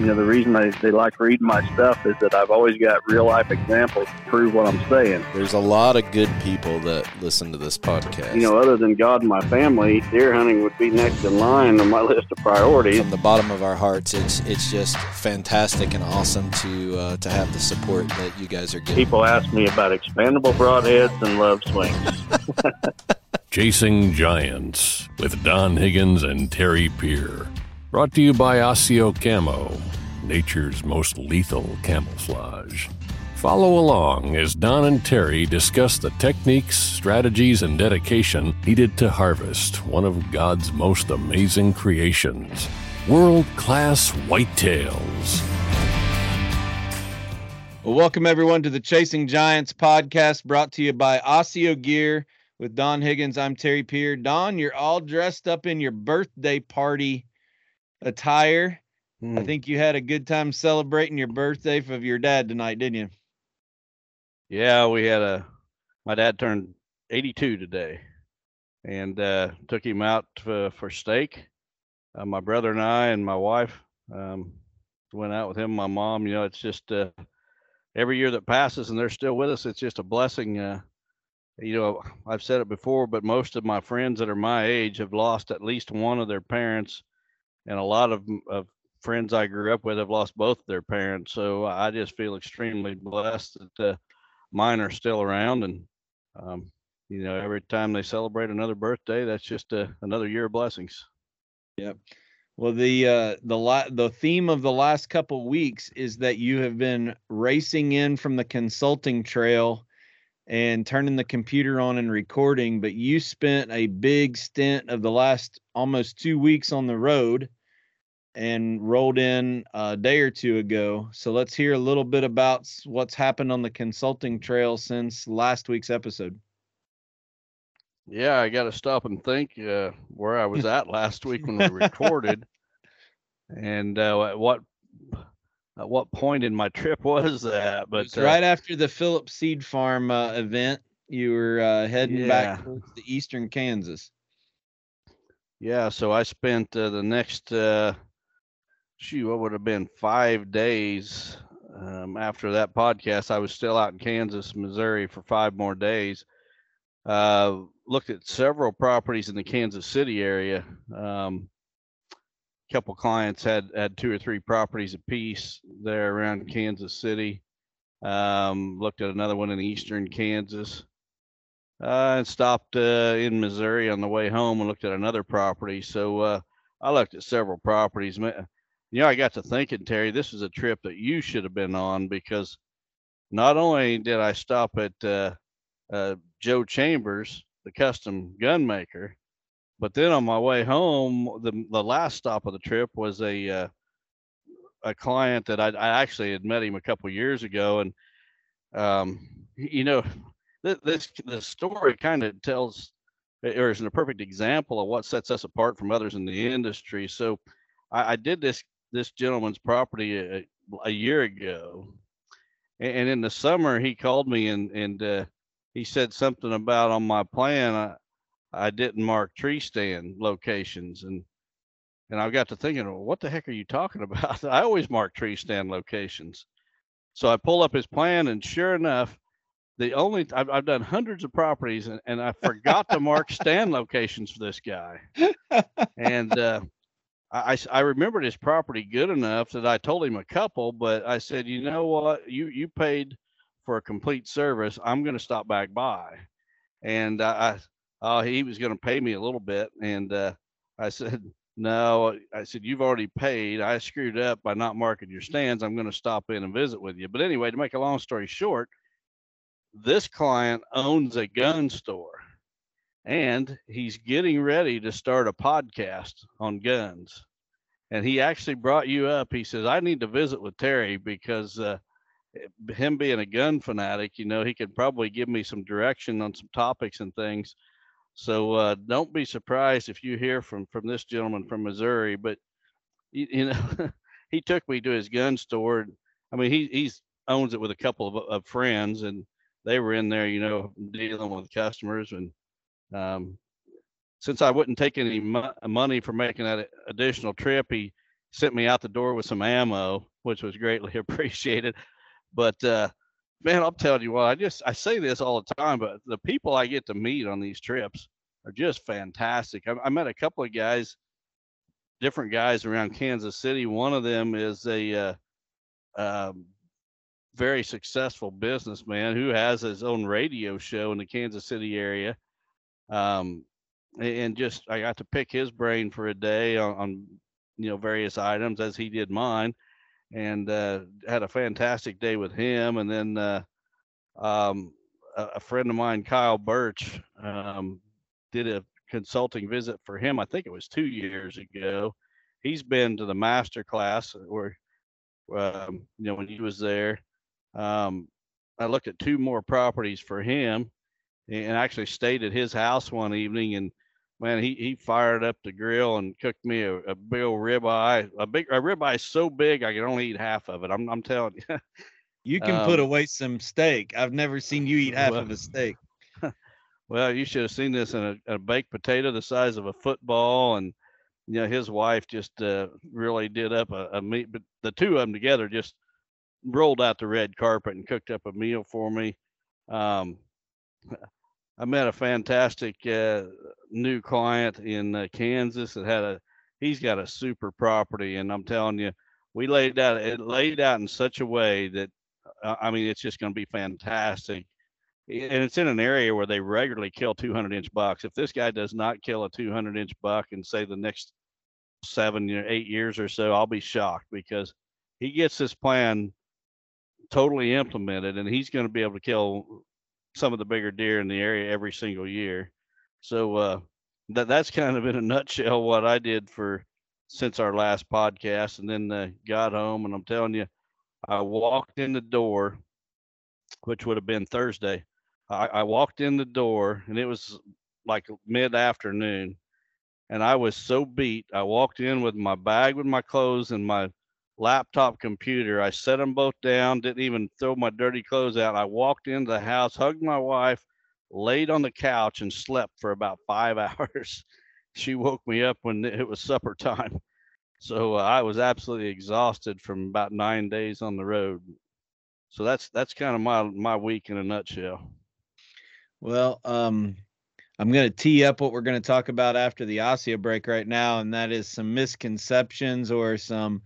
You know, the reason they, they like reading my stuff is that I've always got real life examples to prove what I'm saying. There's a lot of good people that listen to this podcast. You know, other than God and my family, deer hunting would be next in line on my list of priorities. From the bottom of our hearts, it's it's just fantastic and awesome to uh, to have the support that you guys are getting. People ask me about expandable broadheads and love swings. Chasing Giants with Don Higgins and Terry Peer. Brought to you by Asio Camo, nature's most lethal camouflage. Follow along as Don and Terry discuss the techniques, strategies, and dedication needed to harvest one of God's most amazing creations world class whitetails. Well, welcome everyone to the Chasing Giants podcast brought to you by Asio Gear with Don Higgins. I'm Terry Peer. Don, you're all dressed up in your birthday party attire. Hmm. I think you had a good time celebrating your birthday of your dad tonight, didn't you? Yeah, we had a. My dad turned 82 today, and uh, took him out for, for steak. Uh, my brother and I and my wife um, went out with him. My mom, you know, it's just uh, every year that passes and they're still with us. It's just a blessing. Uh, you know, I've said it before, but most of my friends that are my age have lost at least one of their parents, and a lot of, of friends I grew up with have lost both their parents. So I just feel extremely blessed that uh, mine are still around, and um, you know, every time they celebrate another birthday, that's just uh, another year of blessings. Yep. Well, the uh, the la- the theme of the last couple weeks is that you have been racing in from the consulting trail and turning the computer on and recording, but you spent a big stint of the last almost two weeks on the road and rolled in a day or two ago. So let's hear a little bit about what's happened on the consulting trail since last week's episode. Yeah, I got to stop and think uh, where I was at last week when we recorded, and uh, what at what point in my trip was that? But It's uh, right after the Phillips Seed Farm uh, event. You were uh, heading Yeah. back towards the eastern Kansas. Yeah, so I spent uh, the next, uh, shoot, what would have been five days um, after that podcast. I was still out in Kansas, Missouri for five more days. Uh, looked at several properties in the Kansas City area. Um, couple clients had had two or three properties apiece there around Kansas City. Um, looked at another one in eastern Kansas. Uh, and stopped uh, in Missouri on the way home and looked at another property. So uh, I looked at several properties. You know, I got to thinking, Terry, this is a trip that you should have been on because not only did I stop at uh, uh, Joe Chambers, the custom gun maker, but then on my way home, the the last stop of the trip was a uh, a client that I, I actually had met him a couple years ago, and um, you know, this this, this story kind of tells or is a perfect example of what sets us apart from others in the industry. So, I, I did this this gentleman's property a, a year ago, and, and in the summer he called me and and uh, he said something about on my plan I, I didn't mark tree stand locations and and I got to thinking, well, what the heck are you talking about? I always mark tree stand locations. So I pull up his plan, and sure enough, the only I've, I've done hundreds of properties, and, and I forgot to mark stand locations for this guy. And uh, I, I remembered his property good enough that I told him a couple, but I said, you know what, you you paid for a complete service. I'm going to stop back by, and I, Oh he was going to pay me a little bit, and uh, I said. No, I said, you've already paid. I screwed up by not marking your stands. I'm going to stop in and visit with you. But anyway, to make a long story short, this client owns a gun store and he's getting ready to start a podcast on guns. And he actually brought you up. He says, I need to visit with Terry because uh, him being a gun fanatic, you know, he could probably give me some direction on some topics and things. So uh, don't be surprised if you hear from from this gentleman from Missouri. But you, you know, he took me to his gun store. I mean, he he's owns it with a couple of, of friends, and they were in there, you know, dealing with customers. And um, since I wouldn't take any mo- money for making that additional trip, he sent me out the door with some ammo, which was greatly appreciated. But uh, man, I'm telling you what, I just I say this all the time, but the people I get to meet on these trips are just fantastic. I, I met a couple of guys, different guys around Kansas City. One of them is a uh, um, very successful businessman who has his own radio show in the Kansas City area. Um, and just I got to pick his brain for a day on, on you know various items as he did mine, and uh, had a fantastic day with him. And then uh, um, a, a, friend of mine, Kyle Birch, um, did a consulting visit for him. I think it was two years ago. He's been to the master class where um, you know when he was there. Um, I looked at two more properties for him and actually stayed at his house one evening and man, he, he fired up the grill and cooked me a, a big old ribeye, a big a ribeye so big I could only eat half of it. I'm I'm telling you. you can um, put away some steak. I've never seen you eat half well, of a steak. Well, you should have seen this in a, a, baked potato the size of a football, and you know his wife just uh, really did up a, a meat. But the two of them together just rolled out the red carpet and cooked up a meal for me. Um, I met a fantastic uh, new client in uh, Kansas that had a he's got a super property, and I'm telling you, we laid out it laid out in such a way that uh, I mean it's just going to be fantastic. And it's in an area where they regularly kill 200 inch bucks. If this guy does not kill a 200 inch buck in say the next seven or eight years or so, I'll be shocked because he gets this plan totally implemented, and he's going to be able to kill some of the bigger deer in the area every single year. So uh, that that's kind of in a nutshell what I did for since our last podcast, and then uh, got home, and I'm telling you, I walked in the door, which would have been Thursday. I, I walked in the door, and it was like mid afternoon, and I was so beat. I walked in with my bag with my clothes and my laptop computer. I set them both down, didn't even throw my dirty clothes out. I walked into the house, hugged my wife, laid on the couch, and slept for about five hours. she woke me up when it was supper time. So uh, I was absolutely exhausted from about nine days on the road. So that's that's kind of my my week in a nutshell. Well, um, I'm going to tee up what we're going to talk about after the Asio break right now, and that is some misconceptions or some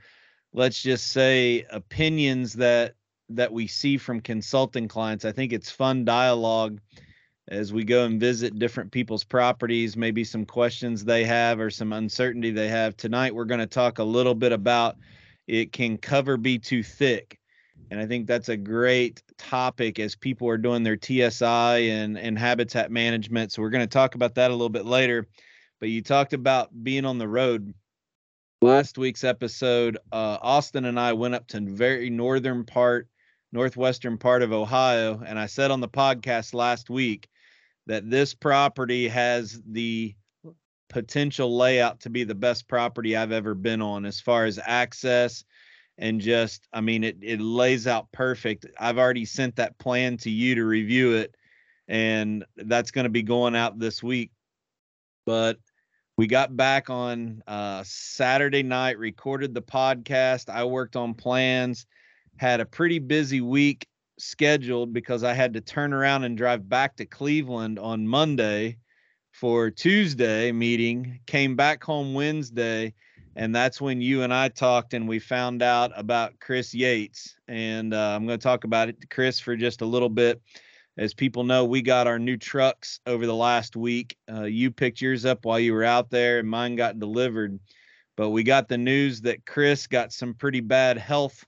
let's just say opinions that that we see from consulting clients. I think it's fun dialogue as we go and visit different people's properties, maybe some questions they have or some uncertainty they have. Tonight we're going to talk a little bit about it can cover be too thick. And I think that's a great topic as people are doing their TSI and, and habitat management. So we're going to talk about that a little bit later. But you talked about being on the road last week's episode, uh, Austin and I went up to very northern part, northwestern part of Ohio, and I said on the podcast last week that this property has the potential layout to be the best property I've ever been on as far as access and just I mean it it lays out perfect. I've already sent that plan to you to review it and that's going to be going out this week. But we got back on uh, Saturday night, recorded the podcast. I worked on plans, had a pretty busy week scheduled because I had to turn around and drive back to Cleveland on Monday for Tuesday meeting. Came back home Wednesday, and that's when you and I talked and we found out about Chris Yates. And uh, I'm going to talk about it, to Chris, for just a little bit as people know, we got our new trucks over the last week. Uh, you picked yours up while you were out there, and mine got delivered. But we got the news that Chris got some pretty bad health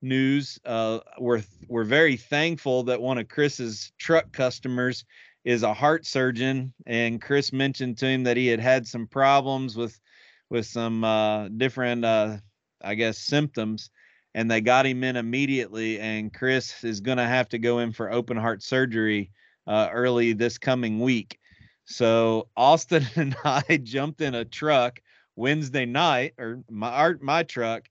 news. Uh, we're we're very thankful that one of Chris's truck customers is a heart surgeon, and Chris mentioned to him that he had had some problems with with some uh, different, uh, I guess, symptoms and they got him in immediately. And Chris is going to have to go in for open heart surgery uh, early this coming week. So Austin and I jumped in a truck Wednesday night, or my our, my truck,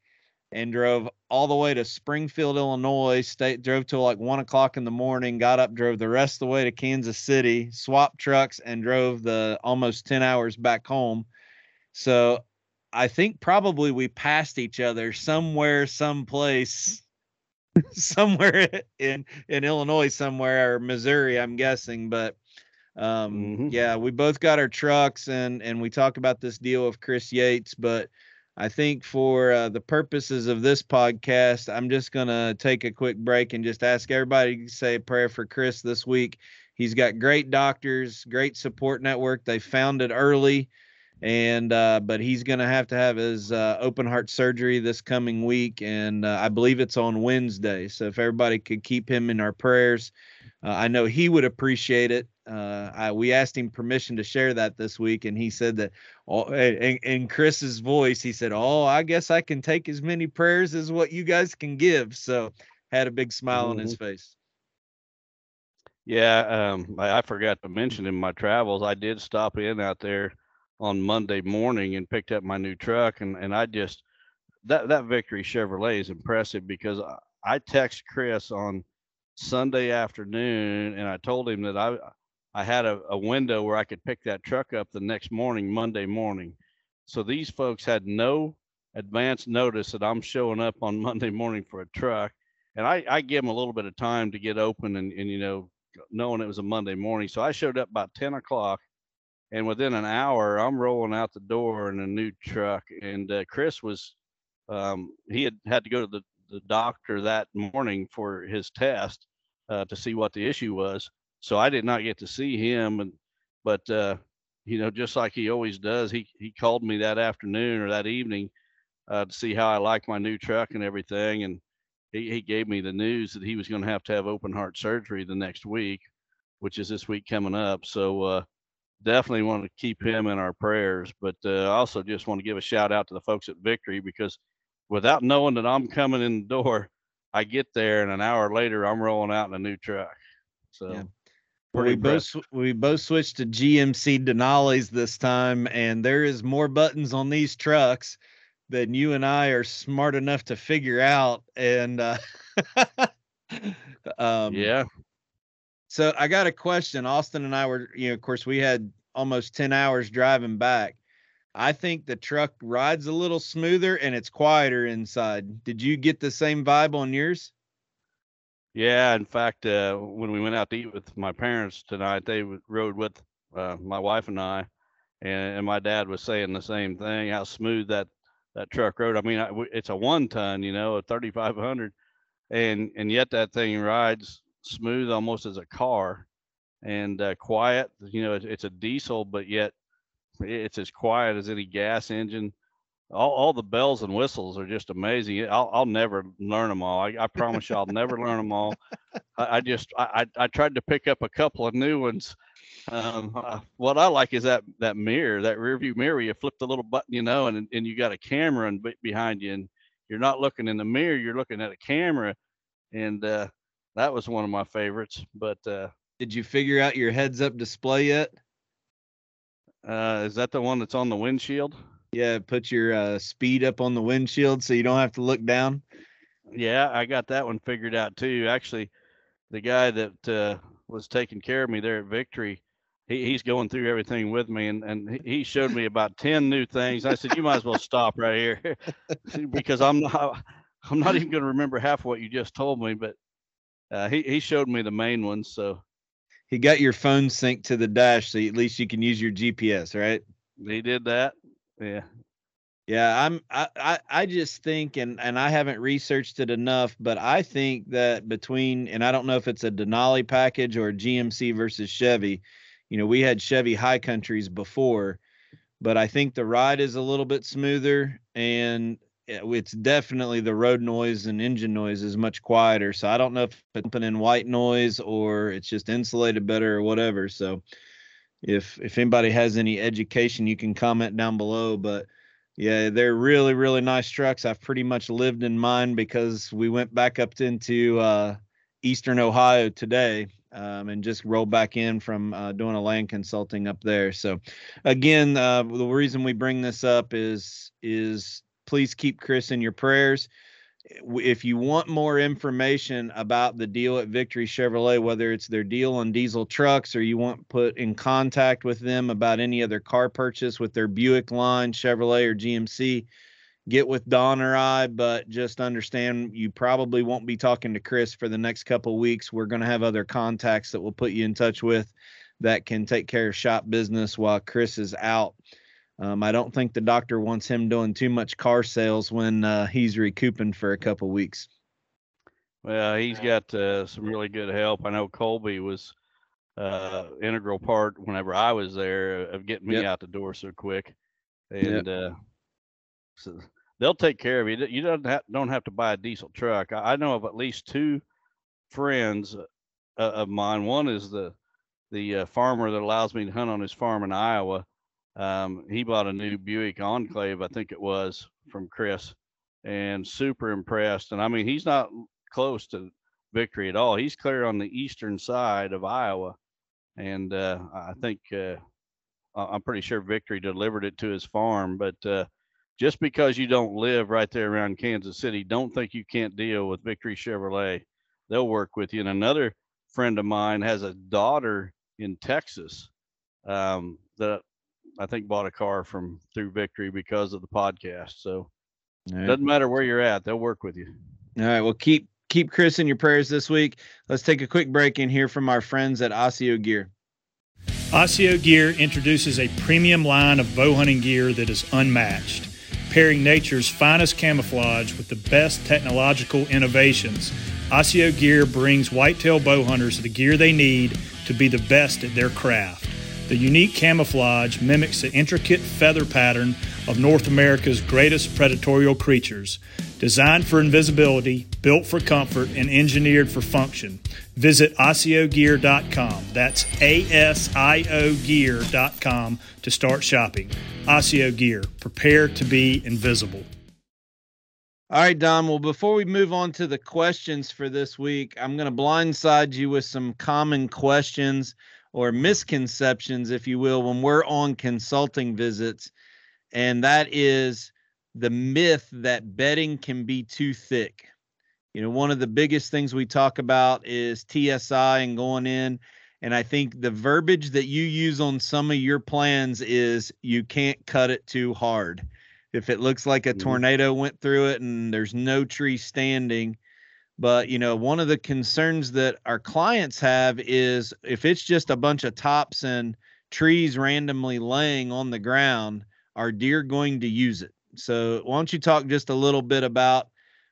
and drove all the way to Springfield, Illinois. State drove till like one o'clock in the morning. Got up, drove the rest of the way to Kansas City, swapped trucks, and drove the almost ten hours back home. So I think probably we passed each other somewhere, someplace, somewhere in in Illinois, somewhere or Missouri, I'm guessing. But um, mm-hmm. yeah, we both got our trucks, and and we talk about this deal of Chris Yates. But I think for uh, the purposes of this podcast, I'm just gonna take a quick break and just ask everybody to say a prayer for Chris this week. He's got great doctors, great support network. They found it early and uh, but he's going to have to have his uh, open heart surgery this coming week, and uh, I believe it's on Wednesday. So if everybody could keep him in our prayers, uh, I know he would appreciate it. Uh, I, we asked him permission to share that this week, and he said that. All, in, in Chris's voice, he said, "Oh, I guess I can take as many prayers as what you guys can give." So had a big smile mm-hmm. on his mm-hmm. face. Yeah, um, I, I forgot to mention in my travels, I did stop in out there on Monday morning and picked up my new truck and and I just that that victory Chevrolet is impressive because I text Chris on Sunday afternoon and I told him that I I had a, a window where I could pick that truck up the next morning, Monday morning. So these folks had no advance notice that I'm showing up on Monday morning for a truck. And I, I give them a little bit of time to get open and, and you know, knowing it was a Monday morning. So I showed up about 10 o'clock and within an hour i'm rolling out the door in a new truck and uh, chris was um, he had had to go to the, the doctor that morning for his test uh, to see what the issue was. So i did not get to see him and but uh, you know just like he always does he he called me that afternoon or that evening uh, to see how i like my new truck and everything and he, he gave me the news that he was going to have to have open heart surgery the next week which is this week coming up. So uh, definitely want to keep him in our prayers. But uh, I also just want to give a shout out to the folks at Victory because without knowing that I'm coming in the door, I get there and an hour later I'm rolling out in a new truck. So yeah. we both we both switched to GMC Denali's this time, and there is more buttons on these trucks than you and I are smart enough to figure out. And uh, um, yeah, so I got a question. Austin and I were, you know, of course, we had almost 10 hours driving back. I think the truck rides a little smoother and it's quieter inside. Did you get the same vibe on yours? Yeah, in fact, uh, when we went out to eat with my parents tonight, they rode with uh, my wife and I, and, and, my dad was saying the same thing. How smooth that that truck rode. I mean, I, it's a one ton, you know, a 3500, and and yet that thing rides smooth almost as a car and uh, quiet. You know, it's, it's, a diesel, but yet it's as quiet as any gas engine. All, all the bells and whistles are just amazing. I'll, I'll never learn them all. I, I promise you, I'll never learn them all. I, I just I, I tried to pick up a couple of new ones. Um, uh, what I like is that that mirror, that rear view mirror. You flip the little button, you know, and and you got a camera and behind you, and you're not looking in the mirror. You're looking at a camera, and uh, that was one of my favorites. But uh, did you figure out your heads up display yet? Uh, is that the one that's on the windshield? Yeah, put your uh, speed up on the windshield so you don't have to look down. Yeah, I got that one figured out too. Actually, the guy that uh, was taking care of me there at Victory, he, he's going through everything with me, and, and he showed me about ten new things. I said, "You might as well stop right here," because I'm not I'm not even going to remember half of what you just told me. But uh, he he showed me the main ones. So he got your phone synced to the dash, so at least you can use your GPS, right? He did that. Yeah. Yeah, I'm I, I I just think and and I haven't researched it enough, but I think that between and I don't know if it's a Denali package or GMC versus Chevy. You know, we had Chevy High Countries before, but I think the ride is a little bit smoother and it's definitely the road noise and engine noise is much quieter. So I don't know if it's pumping in white noise or it's just insulated better or whatever. So if if anybody has any education, you can comment down below. But yeah, they're really really nice trucks. I've pretty much lived in mine because we went back up into uh, Eastern Ohio today. Um, and just rolled back in from uh, doing a land consulting up there. So, again, uh, the reason we bring this up is is please keep Chris in your prayers. if you want more information about the deal at Victory Chevrolet, whether it's their deal on diesel trucks or you want put in contact with them about any other car purchase with their Buick line, Chevrolet or GMC, get with Don or I. But just understand you probably won't be talking to Chris for the next couple weeks. We're going to have other contacts that we'll put you in touch with that can take care of shop business while Chris is out. Um, I don't think the doctor wants him doing too much car sales when uh, he's recouping for a couple weeks. Well, he's got uh, some really good help. I know Colby was uh, integral part whenever I was there of getting me yep. out the door so quick, and yep. uh, so they'll take care of you. You don't have, don't have to buy a diesel truck. I, I know of at least two friends uh, of mine. One is the the uh, farmer that allows me to hunt on his farm in Iowa um, he bought a new Buick Enclave, I think it was, from Chris, and super impressed. And I mean, he's not close to victory at all. He's clear on the eastern side of Iowa, and uh, I think uh, I'm pretty sure Victory delivered it to his farm. But uh, just because you don't live right there around Kansas City, don't think you can't deal with Victory Chevrolet. They'll work with you. And another friend of mine has a daughter in Texas um, that I think bought a car from through Victory because of the podcast. So right. doesn't matter where you're at, they'll work with you. All right. Well, keep keep Chris in your prayers this week. Let's take a quick break and hear from our friends at Asio Gear. Asio Gear introduces a premium line of bow hunting gear that is unmatched, pairing nature's finest camouflage with the best technological innovations. Asio Gear brings whitetail bow hunters the gear they need to be the best at their craft. The unique camouflage mimics the intricate feather pattern of North America's greatest predatory creatures. Designed for invisibility, built for comfort, and engineered for function. Visit AsioGear.com. That's A S I O Gear.com to start shopping. Asio Gear, prepare to be invisible. All right, Don. Well, before we move on to the questions for this week, I'm going to blindside you with some common questions or misconceptions, if you will, when we're on consulting visits. And that is the myth that bedding can be too thick. You know, one of the biggest things we talk about is TSI and going in. And I think the verbiage that you use on some of your plans is you can't cut it too hard. If it looks like a mm-hmm. tornado went through it and there's no tree standing, but you know, one of the concerns that our clients have is if it's just a bunch of tops and trees randomly laying on the ground, are deer going to use it? So why don't you talk just a little bit about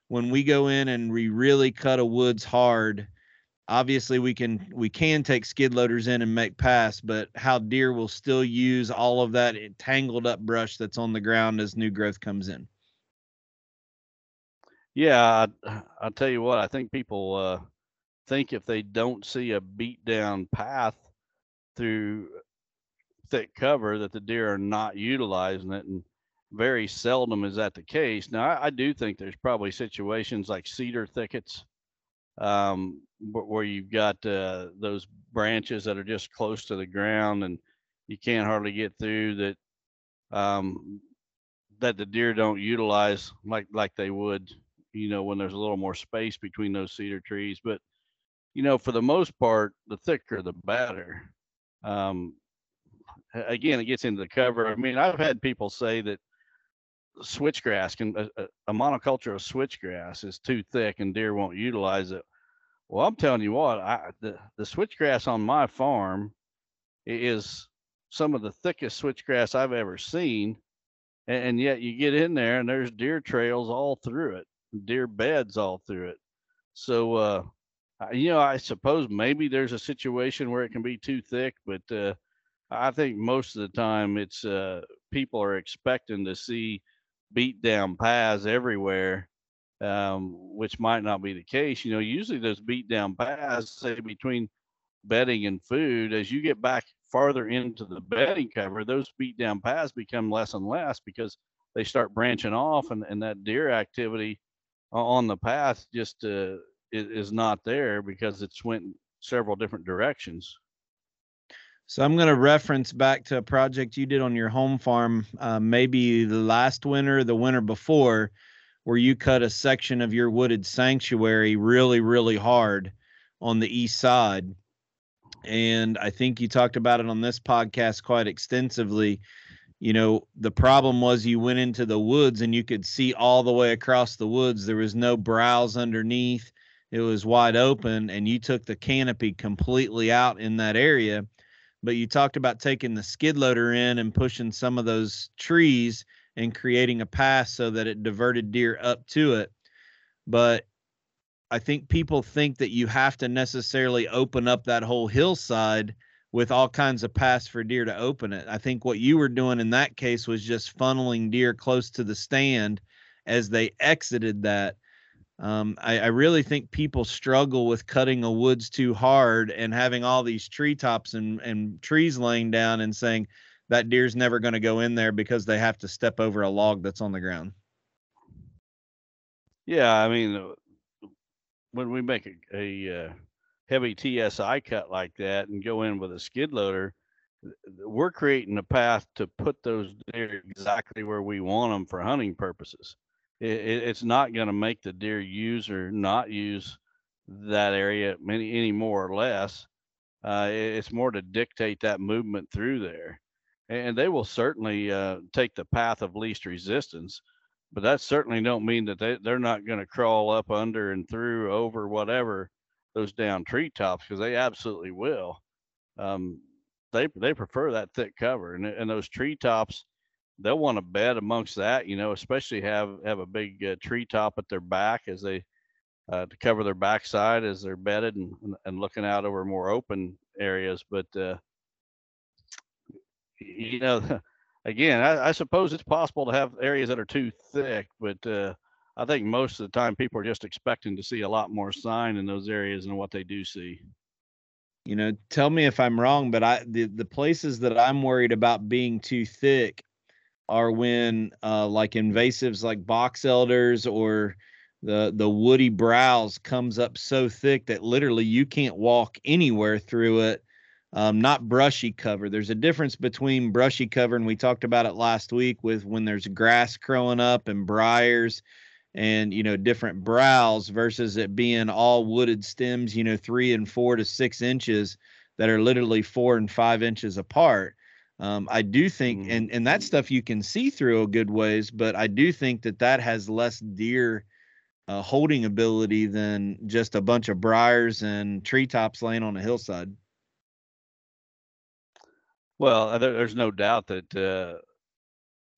when we go in and we really cut a woods hard? Obviously, we can we can take skid loaders in and make pass, but how deer will still use all of that tangled up brush that's on the ground as new growth comes in. Yeah, I, I'll tell you what. I think people uh, think if they don't see a beat down path through thick cover, that the deer are not utilizing it, and very seldom is that the case. Now, I, I do think there's probably situations like cedar thickets um, where you've got uh, those branches that are just close to the ground and you can't hardly get through that. Um, that the deer don't utilize like like they would you know, when there's a little more space between those cedar trees. But, you know, for the most part, the thicker the better. Um, again, it gets into the cover. I mean, I've had people say that switchgrass can a, a monoculture of switchgrass is too thick and deer won't utilize it. Well, I'm telling you what, I, the the switchgrass on my farm is some of the thickest switchgrass I've ever seen, and, and yet you get in there and there's deer trails all through it deer beds all through it. So, uh, you know, I suppose maybe there's a situation where it can be too thick, but uh, I think most of the time it's uh, people are expecting to see beat down paths everywhere, um, which might not be the case. You know, usually those beat down paths, say between bedding and food, as you get back farther into the bedding cover, those beat down paths become less and less because they start branching off and, and that deer activity on the path just uh, is not there because it's went several different directions. So I'm going to reference back to a project you did on your home farm, uh, maybe the last winter, the winter before, where you cut a section of your wooded sanctuary really, really hard on the east side. And I think you talked about it on this podcast quite extensively. You know, the problem was you went into the woods and you could see all the way across the woods. There was no browse underneath, it was wide open, and you took the canopy completely out in that area. But you talked about taking the skid loader in and pushing some of those trees and creating a path so that it diverted deer up to it. But I think people think that you have to necessarily open up that whole hillside with all kinds of paths for deer to open it. I think what you were doing in that case was just funneling deer close to the stand as they exited that. Um, I, I, really think people struggle with cutting a woods too hard and having all these treetops and, and trees laying down and saying, that deer's never going to go in there because they have to step over a log that's on the ground. Yeah, I mean, uh, when we make a, a uh, heavy TSI cut like that and go in with a skid loader, we're creating a path to put those deer exactly where we want them for hunting purposes. It, it, it's not going to make the deer use or not use that area any, any more or less. Uh, it, it's more to dictate that movement through there and they will certainly uh, take the path of least resistance. But that certainly don't mean that they, they're not going to crawl up under and through over whatever those down treetops because they absolutely will. Um, they they prefer that thick cover and, and those treetops they'll want to bed amongst that you know especially have have a big uh, treetop at their back as they uh, to cover their backside as they're bedded and, and looking out over more open areas but uh, you know, again, I, I, suppose it's possible to have areas that are too thick, but uh, I think most of the time people are just expecting to see a lot more sign in those areas than what they do see. You know, tell me if I'm wrong, but I the, the places that I'm worried about being too thick are when uh, like invasives like box elders or the the woody browse comes up so thick that literally you can't walk anywhere through it um, not brushy cover. There's a difference between brushy cover, and we talked about it last week with when there's grass growing up and briars and you know different browse versus it being all wooded stems, you know, three and four to six inches that are literally four and five inches apart. Um, I do think, mm-hmm. and and that stuff you can see through a good ways, but I do think that that has less deer uh, holding ability than just a bunch of briars and treetops laying on a hillside. Well, uh, there, there's no doubt that uh,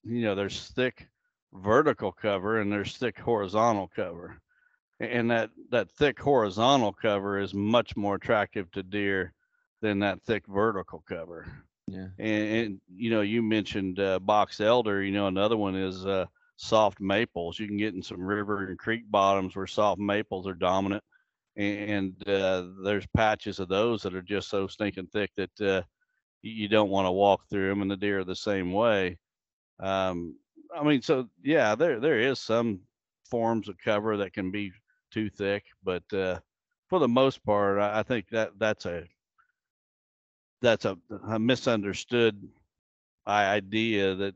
you know there's thick vertical cover and there's thick horizontal cover, and that that thick horizontal cover is much more attractive to deer than that thick vertical cover. Yeah. And, and you know, you mentioned uh, box elder. You know, another one is uh, soft maples. You can get in some river and creek bottoms where soft maples are dominant, and uh, there's patches of those that are just so stinking thick that uh, you don't want to walk through them, and the deer are the same way. Um, I mean, so yeah, there there is some forms of cover that can be too thick, but uh, for the most part, I think that that's a that's a, a misunderstood idea that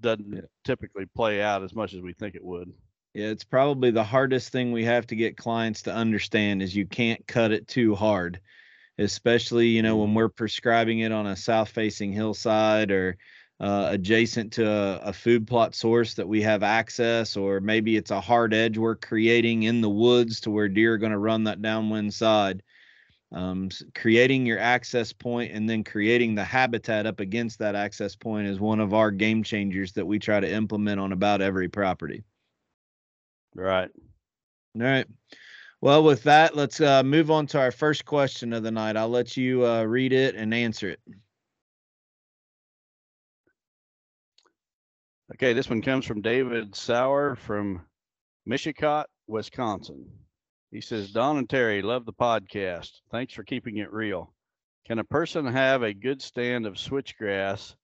doesn't yeah. typically play out as much as we think it would. Yeah, it's probably the hardest thing we have to get clients to understand is you can't cut it too hard especially you know when we're prescribing it on a south facing hillside or uh, adjacent to a, a, food plot source that we have access or maybe it's a hard edge we're creating in the woods to where deer are going to run that downwind side um, creating your access point and then creating the habitat up against that access point is one of our game changers that we try to implement on about every property right all right well, with that, let's uh, move on to our first question of the night. I'll let you uh, read it and answer it. Okay, this one comes from David Sauer from Mishicot, Wisconsin. He says, Don and Terry, love the podcast. Thanks for keeping it real. Can a person have a good stand of switchgrass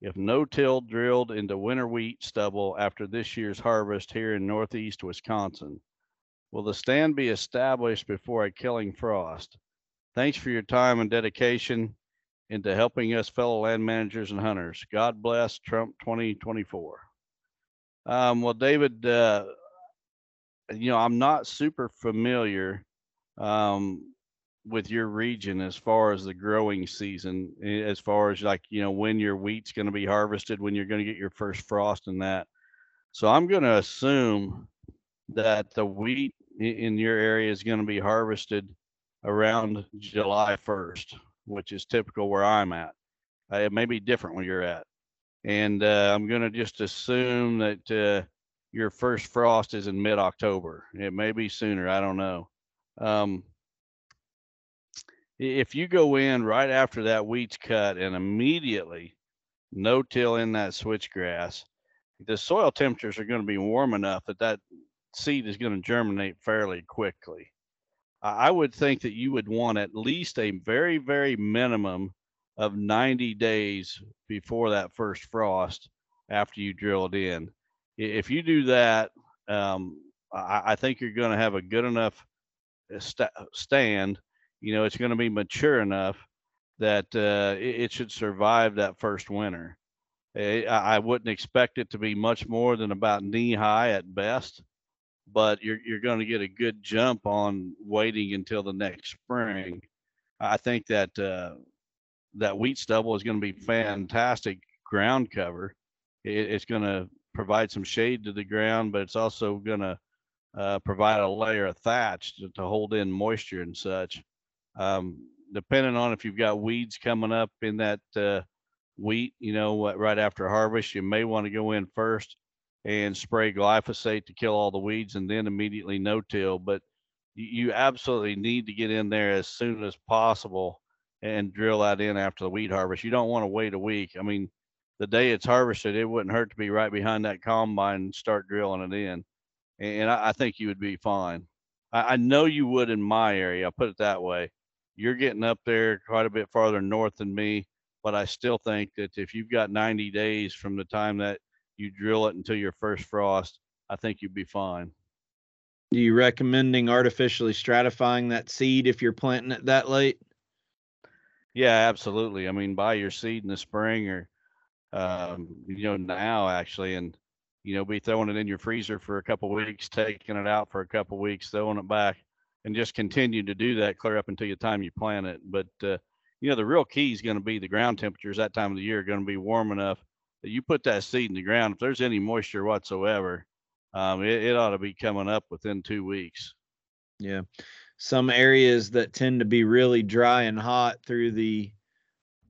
if no till drilled into winter wheat stubble after this year's harvest here in northeast Wisconsin? Will the stand be established before a killing frost? Thanks for your time and dedication into helping us fellow land managers and hunters. God bless Trump 2024. Um, well, David, uh, you know, I'm not super familiar um, with your region as far as the growing season, as far as like, you know, when your wheat's going to be harvested, when you're going to get your first frost and that. So I'm going to assume that the wheat in your area is going to be harvested around July 1st, which is typical where I'm at. Uh, it may be different where you're at. And uh, I'm going to just assume that uh, your first frost is in mid October. It may be sooner. I don't know. Um, if you go in right after that wheat's cut and immediately no till in that switchgrass, the soil temperatures are going to be warm enough that that seed is going to germinate fairly quickly. I would think that you would want at least a very, very minimum of 90 days before that first frost after you drill it in. If you do that, um, I, I, think you're going to have a good enough uh, st- stand. You know, it's going to be mature enough that uh, it, it, should survive that first winter. I, I wouldn't expect it to be much more than about knee high at best but you're you're going to get a good jump on waiting until the next spring. I think that uh, that wheat stubble is going to be fantastic ground cover. It, it's going to provide some shade to the ground, but it's also going to uh, provide a layer of thatch to, to, hold in moisture and such. Um, depending on if you've got weeds coming up in that uh, wheat, you know, right after harvest, you may want to go in first and spray glyphosate to kill all the weeds and then immediately no till. But you absolutely need to get in there as soon as possible and drill that in after the wheat harvest. You don't want to wait a week. I mean, the day it's harvested, it wouldn't hurt to be right behind that combine and start drilling it in. And I, I think you would be fine. I, I know you would in my area. I'll put it that way. You're getting up there quite a bit farther north than me, but I still think that if you've got 90 days from the time that you drill it until your first frost, I think you'd be fine. Are you recommending artificially stratifying that seed if you're planting it that late? Yeah, absolutely. I mean, buy your seed in the spring or, um, you know, now actually, and you know, be throwing it in your freezer for a couple weeks, taking it out for a couple weeks, throwing it back, and just continue to do that clear up until the time you plant it. But uh, you know, the real key is going to be the ground temperatures that time of the year are going to be warm enough you put that seed in the ground. If there's any moisture whatsoever, um, it, it ought to be coming up within two weeks. Yeah. Some areas that tend to be really dry and hot through the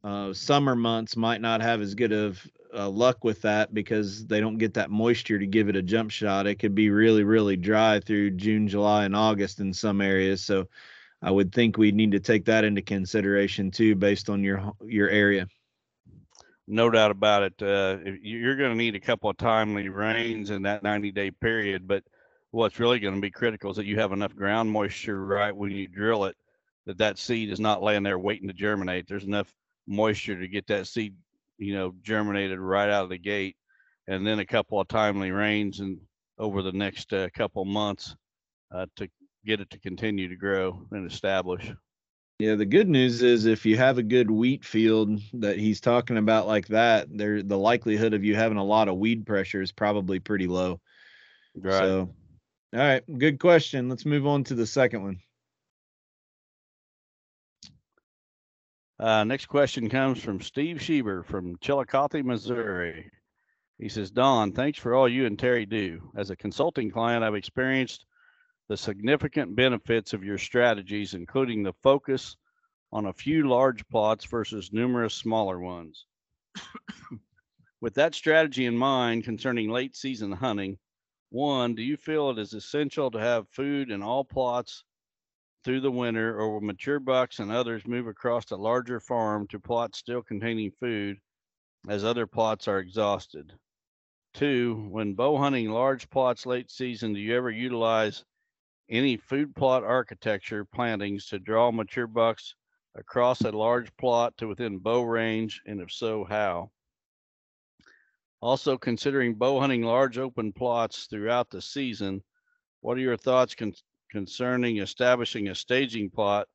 uh, summer months might not have as good of uh, luck with that because they don't get that moisture to give it a jump shot. It could be really, really dry through June, July, and August in some areas. So I would think we need to take that into consideration too, based on your your area. No doubt about it. Uh, you're going to need a couple of timely rains in that 90 day period, but what's really going to be critical is that you have enough ground moisture right when you drill it that that seed is not laying there waiting to germinate. There's enough moisture to get that seed, you know, germinated right out of the gate, and then a couple of timely rains and over the next uh, couple months uh, to get it to continue to grow and establish. Yeah, the good news is if you have a good wheat field that he's talking about like that, there the likelihood of you having a lot of weed pressure is probably pretty low. Right. So, all right, good question. Let's move on to the second one. Uh, next question comes from Steve Sheber from Chillicothe, Missouri. He says, Don, thanks for all you and Terry do. As a consulting client, I've experienced the significant benefits of your strategies, including the focus on a few large plots versus numerous smaller ones. With that strategy in mind concerning late season hunting, one, do you feel it is essential to have food in all plots through the winter, or will mature bucks and others move across a larger farm to plots still containing food as other plots are exhausted? Two, when bow hunting large plots late season, do you ever utilize any food plot architecture plantings to draw mature bucks across a large plot to within bow range, and if so, how? Also, considering bow hunting large open plots throughout the season, what are your thoughts con- concerning establishing a staging plot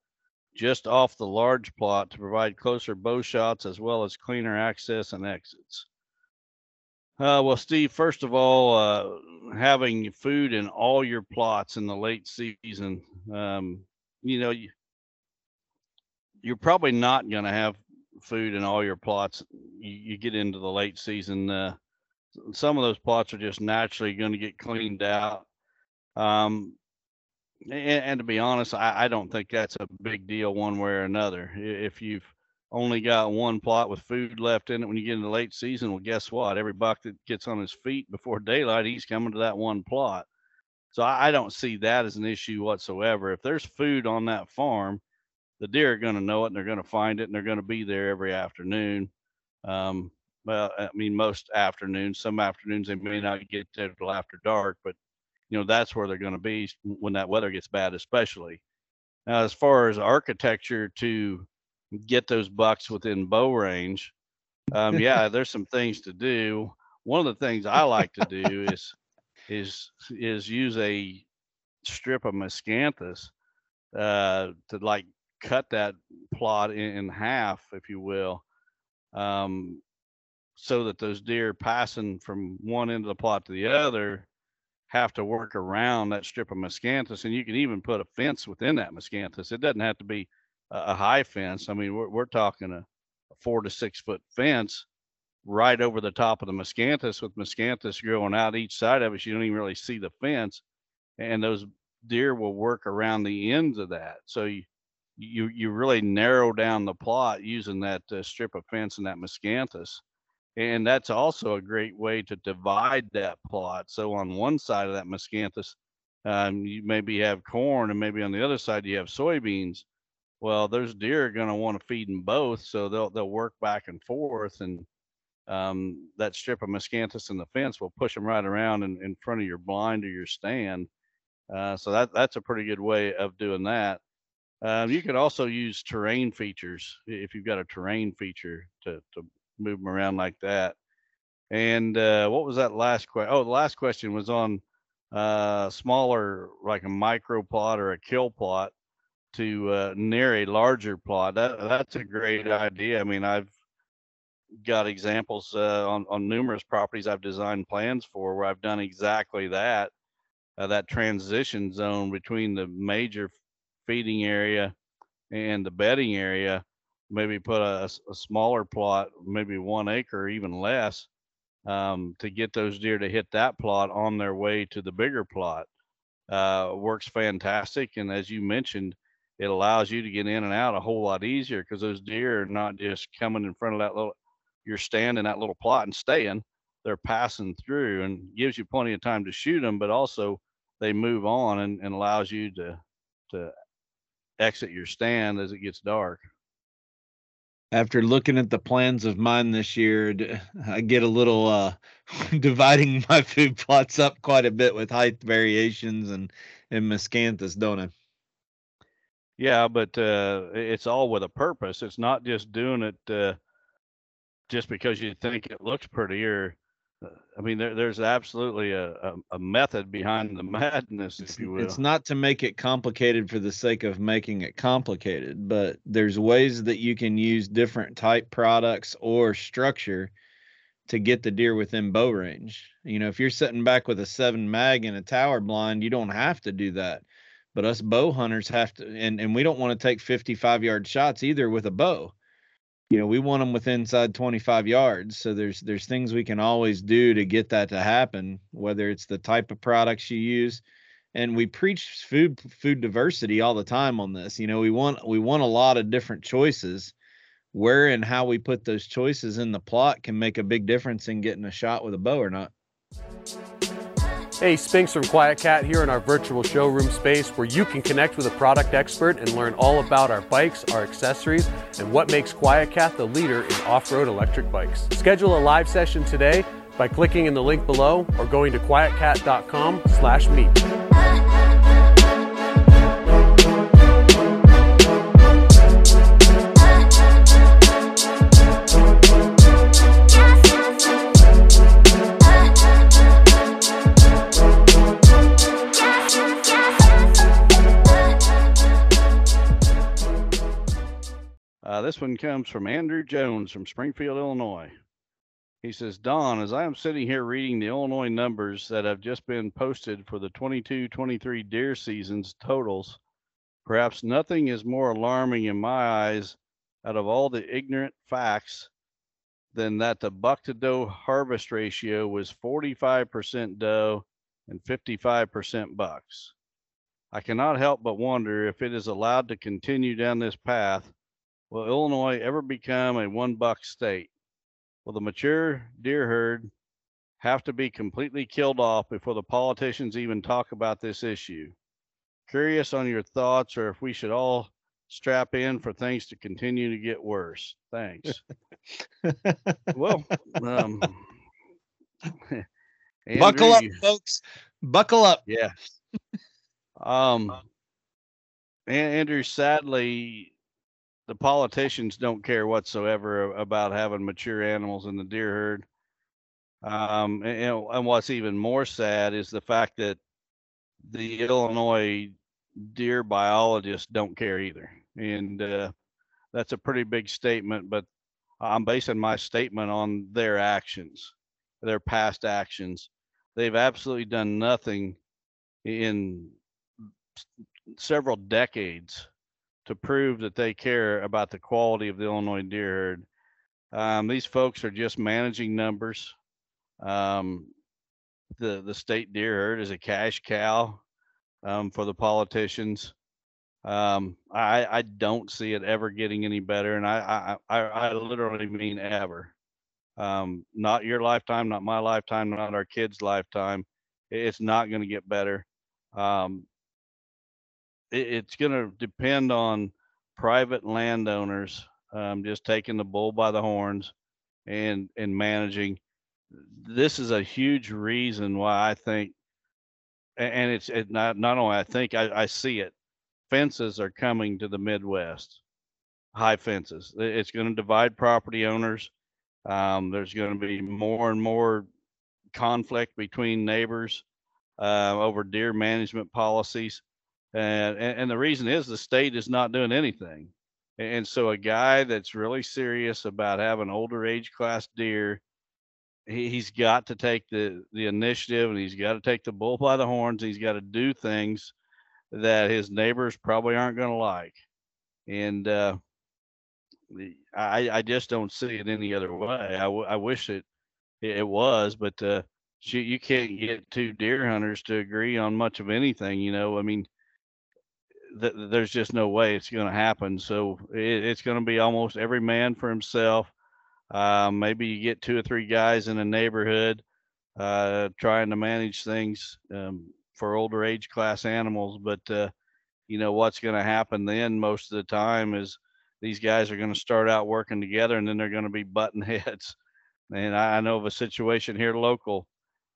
just off the large plot to provide closer bow shots as well as cleaner access and exits? Uh, well, Steve, first of all, uh, having food in all your plots in the late season, um, you know, you, you're probably not going to have food in all your plots. You, you get into the late season. Uh, some of those plots are just naturally going to get cleaned out. Um, and, and, to be honest, I, I don't think that's a big deal one way or another. If you've only got one plot with food left in it when you get into late season, well, guess what? Every buck that gets on his feet before daylight, he's coming to that one plot. So I, I don't see that as an issue whatsoever. If there's food on that farm, the deer are going to know it and they're going to find it and they're going to be there every afternoon. Um, well, I mean, most afternoons, some afternoons they may not get there till after dark, but you know, that's where they're going to be when that weather gets bad, especially. Now, as far as architecture to get those bucks within bow range, um, yeah, there's some things to do. One of the things I like to do is is is use a strip of miscanthus uh, to like cut that plot in, in half, if you will, um, so that those deer passing from one end of the plot to the other have to work around that strip of miscanthus. And you can even put a fence within that miscanthus. It doesn't have to be a, high fence. I mean, we're, we're talking a, a four to six foot fence right over the top of the miscanthus with miscanthus growing out each side of it. You don't even really see the fence. And those deer will work around the ends of that. So you, you you really narrow down the plot using that uh, strip of fence and that miscanthus and that's also a great way to divide that plot so on one side of that miscanthus um, you maybe have corn and maybe on the other side you have soybeans well those deer are going to want to feed them both so they'll they'll work back and forth and um, that strip of miscanthus in the fence will push them right around in, in front of your blind or your stand uh, so that that's a pretty good way of doing that um, you can also use terrain features if you've got a terrain feature to, to move them around like that. And uh, what was that last question? Oh, the last question was on uh, smaller, like a micro plot or a kill plot to uh, near a larger plot. That that's a great idea. I mean, I've got examples uh, on on numerous properties I've designed plans for where I've done exactly that. Uh, that transition zone between the major feeding area and the bedding area, maybe put a, a smaller plot, maybe one acre, or even less, um, to get those deer to hit that plot on their way to the bigger plot. Uh, works fantastic. And as you mentioned, it allows you to get in and out a whole lot easier because those deer are not just coming in front of that little, you're standing that little plot and staying. They're passing through and gives you plenty of time to shoot them, but also they move on and, and allows you to to exit your stand as it gets dark. After looking at the plans of mine this year, I get a little uh, dividing my food plots up quite a bit with height variations and and miscanthus, don't I? Yeah, but uh, it's all with a purpose. It's not just doing it uh, just because you think it looks prettier I mean, there, there's absolutely a, a, a, method behind the madness, if you will. It's not to make it complicated for the sake of making it complicated, but there's ways that you can use different type products or structure to get the deer within bow range. You know, if you're sitting back with a seven mag and a tower blind, you don't have to do that. But us bow hunters have to, and, and we don't want to take 55 yard shots either with a bow. You know we want them within inside 25 yards so there's there's things we can always do to get that to happen whether it's the type of products you use. And we preach food food diversity all the time on this you know we want we want a lot of different choices. Where and how we put those choices in the plot can make a big difference in getting a shot with a bow or not Hey, Spinks from QuietKat here in our virtual showroom space where you can connect with a product expert and learn all about our bikes, our accessories, and what makes QuietKat the leader in off-road electric bikes. Schedule a live session today by clicking in the link below or going to quietkat.com slash meet. This one comes from Andrew Jones from Springfield, Illinois. He says, Don, as I am sitting here reading the Illinois numbers that have just been posted for the 22 23 deer seasons totals, perhaps nothing is more alarming in my eyes out of all the ignorant facts than that the buck to doe harvest ratio was 45% doe and 55% bucks. I cannot help but wonder if it is allowed to continue down this path, will Illinois ever become a one buck state? Will the mature deer herd have to be completely killed off before the politicians even talk about this issue? Curious on your thoughts or if we should all strap in for things to continue to get worse. Thanks. well, um, Buckle up, Andrew, folks. Buckle up. Yeah. Um, Andrew, sadly, the politicians don't care whatsoever about having mature animals in the deer herd. Um, and, and what's even more sad is the fact that the Illinois deer biologists don't care either. And uh, that's a pretty big statement, but I'm basing my statement on their actions, their past actions. They've absolutely done nothing in several decades to prove that they care about the quality of the Illinois deer herd. Um, these folks are just managing numbers. Um, the the state deer herd is a cash cow um, for the politicians. Um, I I don't see it ever getting any better, and I I I, I literally mean ever. Um, not your lifetime, not my lifetime, not our kids' lifetime. It's not going to get better. Um, it, it's going to depend on private landowners um, just taking the bull by the horns and and managing. This is a huge reason why I think, and it's it not not only I think I, I see it. Fences are coming to the Midwest, high fences. It's going to divide property owners. Um, there's going to be more and more conflict between neighbors uh, over deer management policies. And, and, the reason is the state is not doing anything. And so a guy that's really serious about having older age class deer, he, he's got to take the, the initiative and he's got to take the bull by the horns. He's got to do things that his neighbors probably aren't going to like. And uh, I, I just don't see it any other way. I, w- I wish it it was, but uh, you can't get two deer hunters to agree on much of anything. You know, I mean, th- there's just no way it's going to happen. So it, it's going to be almost every man for himself. Um, maybe you get two or three guys in a neighborhood uh, trying to manage things um, for older age class animals, but uh, you know what's going to happen then most of the time is these guys are going to start out working together and then they're going to be button heads. And I, I know of a situation here local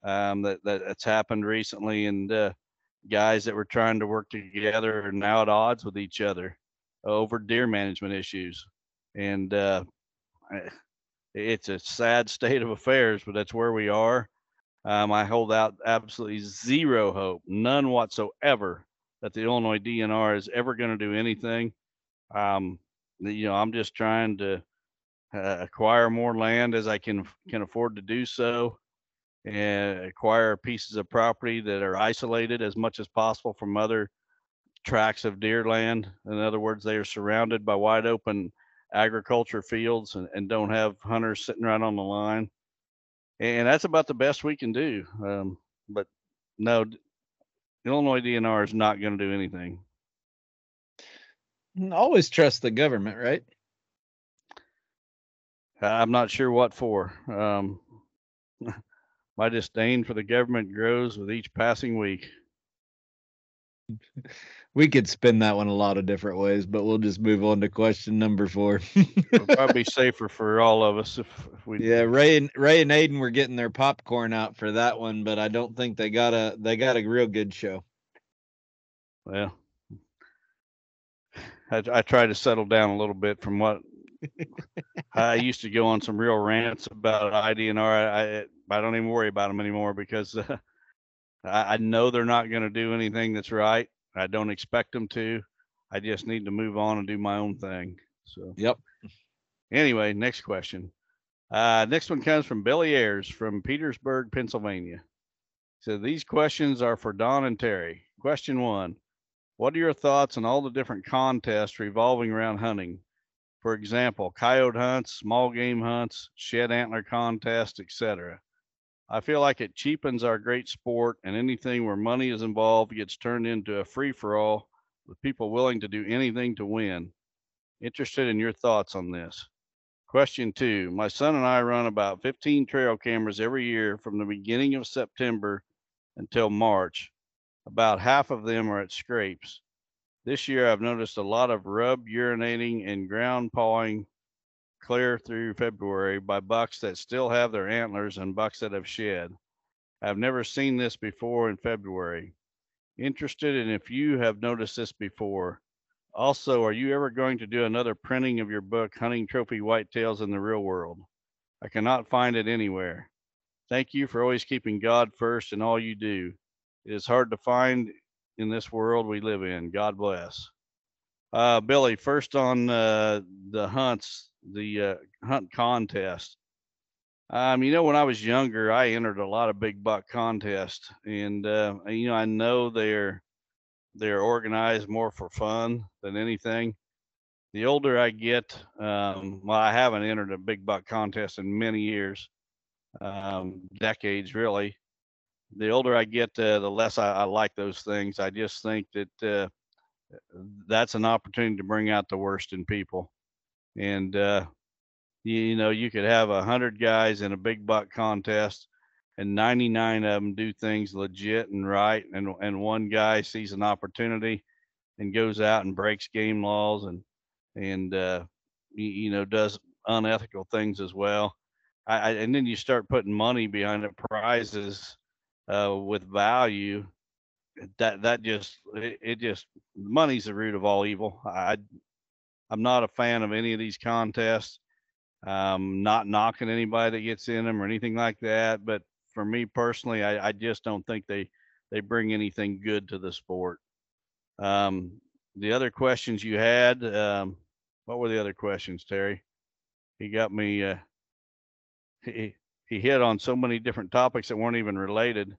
um, that, that that's happened recently, and uh, guys that were trying to work together are now at odds with each other over deer management issues. And uh, it's a sad state of affairs, but that's where we are. Um, I hold out absolutely zero hope, none whatsoever, that the Illinois DNR is ever going to do anything. Um, you know, I'm just trying to uh, acquire more land as I can can afford to do so, and acquire pieces of property that are isolated as much as possible from other tracts of deer land. In other words, they are surrounded by wide open agriculture fields and, and don't have hunters sitting right on the line. And that's about the best we can do. Um, but no, Illinois DNR is not going to do anything. Always trust the government, right? I'm not sure what for. Um, my disdain for the government grows with each passing week. We could spin that one a lot of different ways, but we'll just move on to question number four. It'll probably be safer for all of us if, if we. yeah, Ray and Ray and Aiden were getting their popcorn out for that one, but I don't think they got a they got a real good show. Well, I, I try to settle down a little bit from what I used to go on some real rants about IDNR. I I, I don't even worry about them anymore because uh, I, I know they're not going to do anything that's right. I don't expect them to. I just need to move on and do my own thing. So. Yep. Anyway, next question. Uh, next one comes from Billy Ayers from Petersburg, Pennsylvania. So these questions are for Don and Terry. Question one What are your thoughts on all the different contests revolving around hunting? For example, coyote hunts, small game hunts, shed antler contests, etc. I feel like it cheapens our great sport, and anything where money is involved gets turned into a free for all with people willing to do anything to win. Interested in your thoughts on this. Question two My son and I run about 15 trail cameras every year from the beginning of September until March. About half of them are at scrapes. This year, I've noticed a lot of rub urinating and ground pawing clear through February by bucks that still have their antlers and bucks that have shed. I've never seen this before in February. Interested in if you have noticed this before. Also, are you ever going to do another printing of your book, Hunting Trophy Whitetails in the Real World? I cannot find it anywhere. Thank you for always keeping God first in all you do. It is hard to find in this world we live in. God bless. Uh, Billy, first on uh, the hunts, the uh, hunt contest. Um, you know, when I was younger, I entered a lot of big buck contests, and uh, you know, I know they're they're organized more for fun than anything. The older I get, um, well, I haven't entered a big buck contest in many years, um, decades really. The older I get, uh, the less I, I, like those things. I just think that uh, that's an opportunity to bring out the worst in people. And, uh, you, you know, you could have a hundred guys in a big buck contest and 99 of them do things legit and right and and one guy sees an opportunity and goes out and breaks game laws and and uh, you, you, know does unethical things as well I, I, and then you start putting money behind the prizes uh, with value that that just it, it, just money's the root of all evil i i'm not a fan of any of these contests um not knocking anybody that gets in them or anything like that but for me personally, I, I just don't think they they bring anything good to the sport. Um, the other questions you had, um, what were the other questions, Terry? He got me. Uh, he he hit on so many different topics that weren't even related.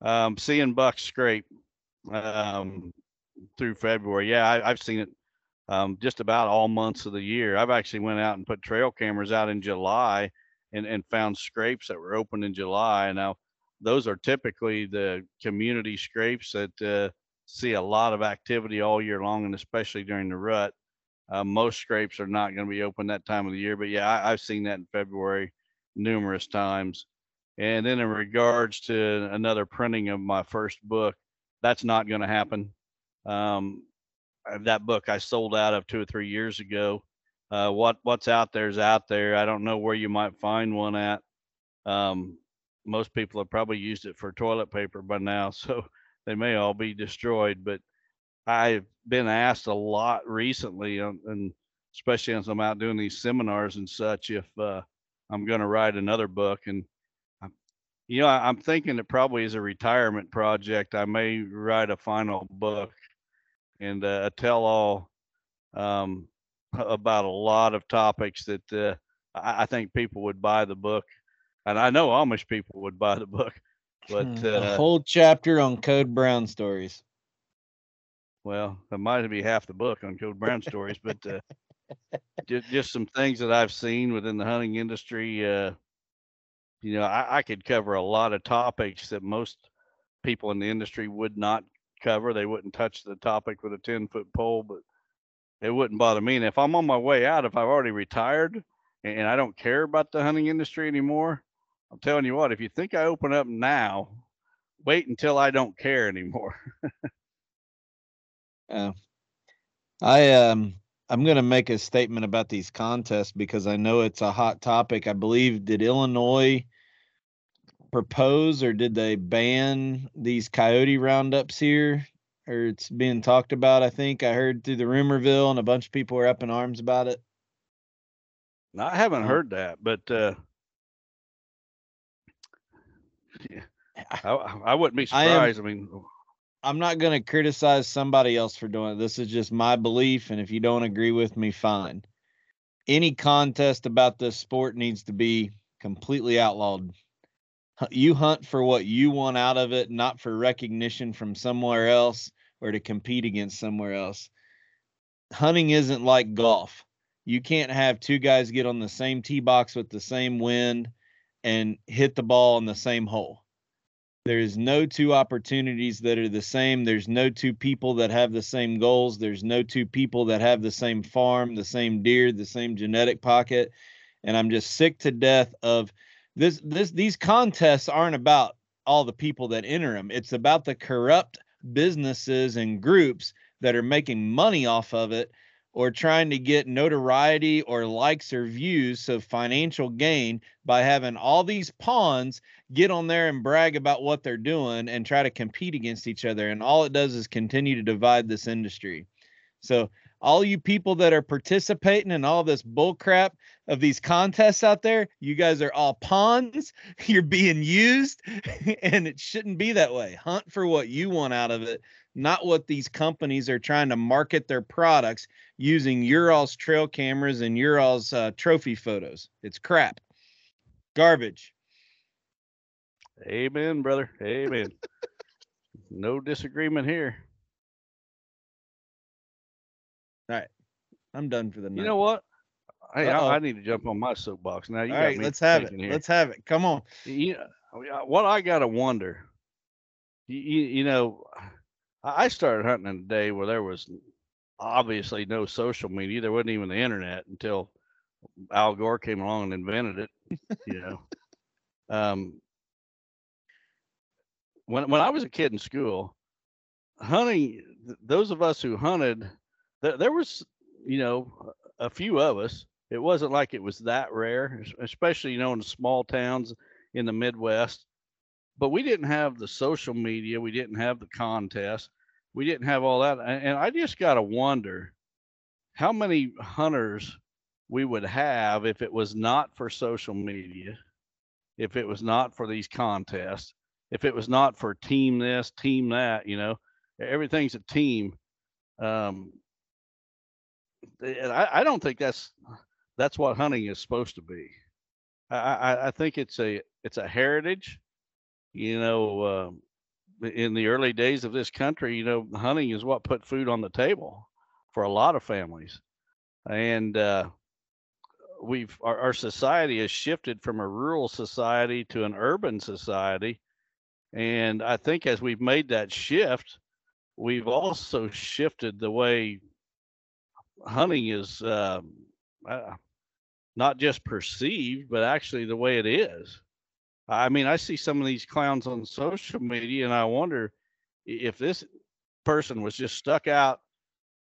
Um, seeing bucks scrape um, through February, yeah, I, have seen it um, just about all months of the year. I've actually went out and put trail cameras out in July and, and found scrapes that were open in July. Now, those are typically the community scrapes that uh, see a lot of activity all year long, and especially during the rut. Uh, most scrapes are not going to be open that time of the year, but yeah, I, have seen that in February numerous times. And then in regards to another printing of my first book, that's not going to happen. Um, that book I sold out of two or three years ago uh, what what's out there is out there. I don't know where you might find one at. Um, most people have probably used it for toilet paper by now, so they may all be destroyed. But I've been asked a lot recently, um, and especially as I'm out doing these seminars and such, if uh, I'm going to write another book. And you know, I, am thinking it probably is a retirement project. I may write a final book and uh, a tell-all um, about a lot of topics that uh, I, I, think people would buy the book, and I know Amish people would buy the book. But hmm, uh, a whole chapter on Code Brown stories. Well, that might be half the book on Code Brown stories, but uh, just, just some things that I've seen within the hunting industry. Uh, you know, I, I could cover a lot of topics that most people in the industry would not cover. They wouldn't touch the topic with a 10 foot pole, but it wouldn't bother me. And if I'm on my way out, if I've already retired and I don't care about the hunting industry anymore, I'm telling you what, if you think I open up now, wait until I don't care anymore. uh, I um I'm going to make a statement about these contests because I know it's a hot topic. I believe did Illinois propose or did they ban these coyote roundups here? or it's being talked about. I think I heard through the rumorville, and a bunch of people are up in arms about it. No, I haven't heard that, but uh, yeah, I, I wouldn't be surprised. I, am, I mean, I'm not going to criticize somebody else for doing it. This is just my belief, and if you don't agree with me, fine. any contest about this sport needs to be completely outlawed. You hunt for what you want out of it, not for recognition from somewhere else or to compete against somewhere else. Hunting isn't like golf. You can't have two guys get on the same tee box with the same wind and hit the ball in the same hole. There's no two opportunities that are the same. There's no two people that have the same goals. There's no two people that have the same farm, the same deer, the same genetic pocket. And I'm just sick to death of this this these contests aren't about all the people that enter them. It's about the corrupt businesses and groups that are making money off of it or trying to get notoriety or likes or views, so financial gain by having all these pawns get on there and brag about what they're doing and try to compete against each other. And all it does is continue to divide this industry. So, all you people that are participating in all this bullcrap of these contests out there, you guys are all pawns. You're being used, and it shouldn't be that way. Hunt for what you want out of it, not what these companies are trying to market their products using Ural's trail cameras and Ural's uh, trophy photos. It's crap, garbage. Amen, brother. Amen. no disagreement here. All right, I'm done for the night. You know what? Hey, I, I need to jump on my soapbox now. You All right, let's have it. Here. Let's have it. Come on. you know, what I gotta wonder, you, you, you know, I started hunting in a day where there was obviously no social media. There wasn't even the internet until Al Gore came along and invented it. You know, um, when when I was a kid in school, hunting. Those of us who hunted, there, there was, you know, a few of us. It wasn't like it was that rare, especially you know in the small towns in the Midwest. But we didn't have the social media. We didn't have the contest. We didn't have all that. And I just got to wonder how many hunters we would have if it was not for social media, if it was not for these contests, if it was not for team this, team that, you know, everything's a team. Um, I, I don't think that's that's what hunting is supposed to be. I, I, I think it's a it's a heritage. You know, um, in the early days of this country, you know, hunting is what put food on the table for a lot of families, and uh, we've our, our society has shifted from a rural society to an urban society, and I think as we've made that shift, we've also shifted the way hunting is um, uh, not just perceived, but actually the way it is. I mean, I see some of these clowns on social media, and I wonder if this person was just stuck out,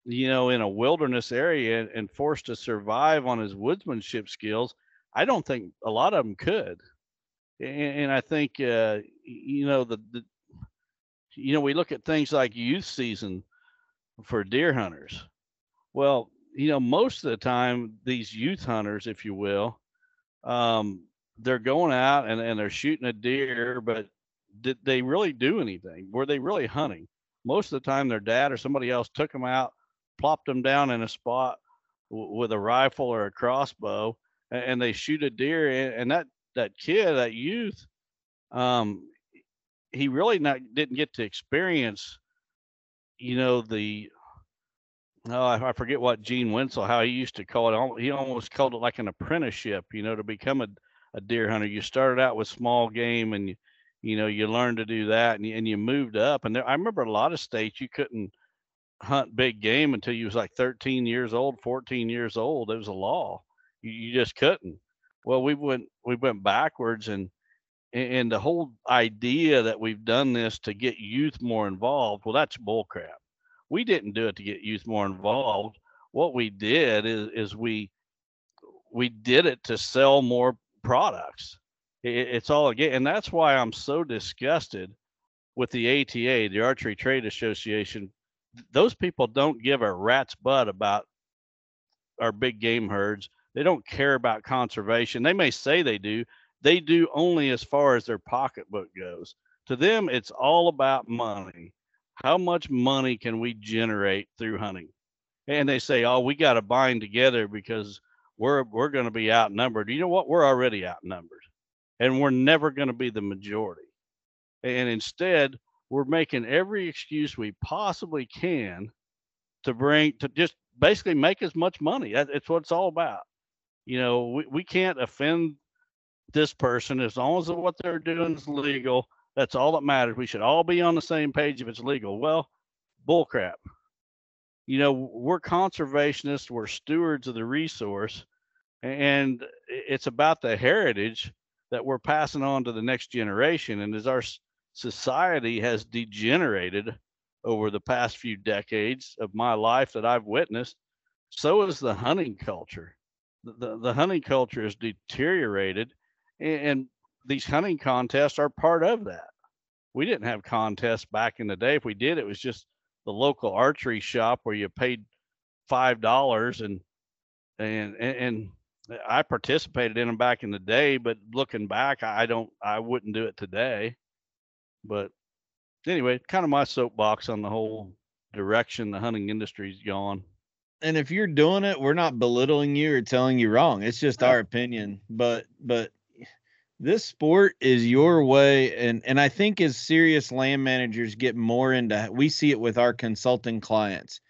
you know, in a wilderness area and, forced to survive on his woodsmanship skills. I don't think a lot of them could. And, and I think, uh, you know, the, the, you know, we look at things like youth season for deer hunters. Well, you know, most of the time, these youth hunters, if you will, um, they're going out and, and they're shooting a deer, but did they really do anything? Were they really hunting? Most of the time, their dad or somebody else took them out, plopped them down in a spot w- with a rifle or a crossbow, and, and they shoot a deer. And, and that that kid, that youth, um, he really not didn't get to experience, you know, the oh, I, I forget what Gene Wensel how he used to call it. He almost called it like an apprenticeship, you know, to become a, a deer hunter. You started out with small game, and you, you know, you learned to do that, and you, and you moved up. And there, I remember a lot of states you couldn't hunt big game until you was like 13 years old, 14 years old. It was a law. You, you just couldn't. Well, we went we went backwards, and and the whole idea that we've done this to get youth more involved, well, that's bullcrap. We didn't do it to get youth more involved. What we did is is we we did it to sell more products. I- i- it's all again, and that's why I'm so disgusted with the ATA, the Archery Trade Association. Those people don't give a rat's butt about our big game herds. They don't care about conservation. They may say they do. They do only as far as their pocketbook goes. To them, it's all about money. How much money can we generate through hunting? And they say, "Oh, we got to bind together because we're we're going to be outnumbered. You know what? We're already outnumbered, and we're never going to be the majority. And instead, we're making every excuse we possibly can to bring to just basically make as much money. That's what it's all about. You know, we, we can't offend this person as long as what they're doing is legal. That's all that matters. We should all be on the same page if it's legal. Well, bullcrap. You know, we're conservationists, we're stewards of the resource, and it's about the heritage that we're passing on to the next generation. And as our society has degenerated over the past few decades of my life that I've witnessed, so is the hunting culture. The, the, hunting culture has deteriorated, and, and these hunting contests are part of that. We didn't have contests back in the day. If we did, it was just the local archery shop where you paid five dollars and and and I participated in them back in the day, but looking back, I don't, I wouldn't do it today. But anyway, kind of my soapbox on the whole direction the hunting industry's gone. And if you're doing it, we're not belittling you or telling you wrong. It's just our opinion. But but this sport is your way and and I think as serious land managers get more into we see it with our consulting clients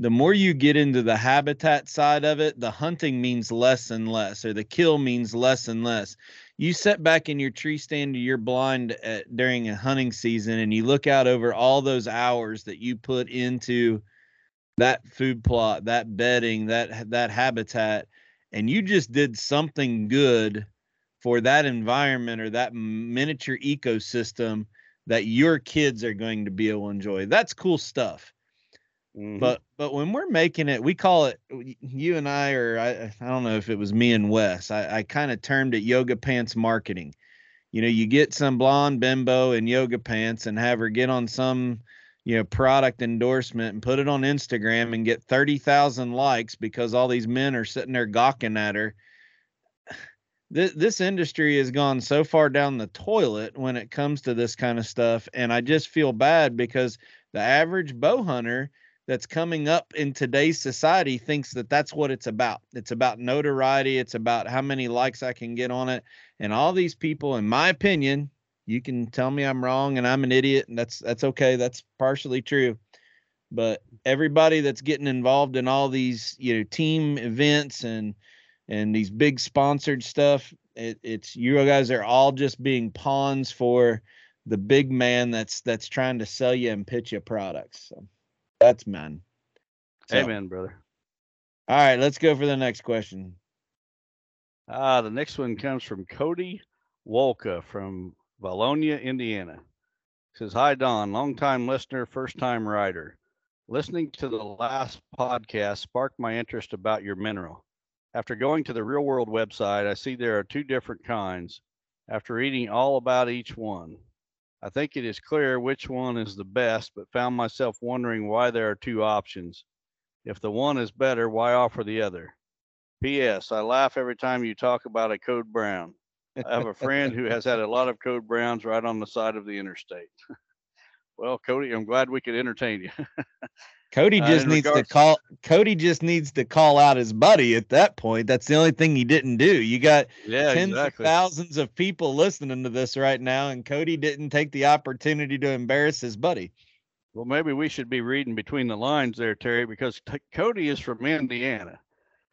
the more you get into the habitat side of it, the hunting means less and less, or the kill means less and less. You sit back in your tree stand or your blind at, during a hunting season and you look out over all those hours that you put into that food plot, that bedding, that that habitat, and you just did something good for that environment or that miniature ecosystem that your kids are going to be able to enjoy. That's cool stuff. Mm-hmm. But but when we're making it, we call it you and I or I I don't know if it was me and Wes. I, I kind of termed it yoga pants marketing. You know, you get some blonde bimbo in yoga pants and have her get on some you know product endorsement and put it on Instagram and get 30,000 likes because all these men are sitting there gawking at her. This, this industry has gone so far down the toilet when it comes to this kind of stuff and I just feel bad because the average bow hunter that's coming up in today's society thinks that that's what it's about. It's about notoriety. It's about how many likes I can get on it. And all these people, in my opinion, you can tell me I'm wrong and I'm an idiot, and that's that's okay. That's partially true. But everybody that's getting involved in all these, you know, team events and and these big sponsored stuff, it, it's you guys are all just being pawns for the big man that's that's trying to sell you and pitch you products. So. That's man. So, Amen, brother. All right, let's go for the next question. Uh, the next one comes from Cody Wolka from Vallonia, Indiana. says, Hi, Don, longtime listener, first time writer. Listening to the last podcast sparked my interest about your mineral. After going to the real world website, I see there are two different kinds. After reading all about each one, I think it is clear which one is the best, but found myself wondering why there are two options. If the one is better, why offer the other? P.S. I laugh every time you talk about a code brown. I have a friend who has had a lot of code browns right on the side of the interstate. well, Cody, I'm glad we could entertain you. Cody uh, just uh, needs regards- to call. Cody just needs to call out his buddy at that point. That's the only thing he didn't do. You got yeah, tens exactly. of thousands of people listening to this right now, and Cody didn't take the opportunity to embarrass his buddy. Well, maybe we should be reading between the lines there, Terry, because t- Cody is from Indiana.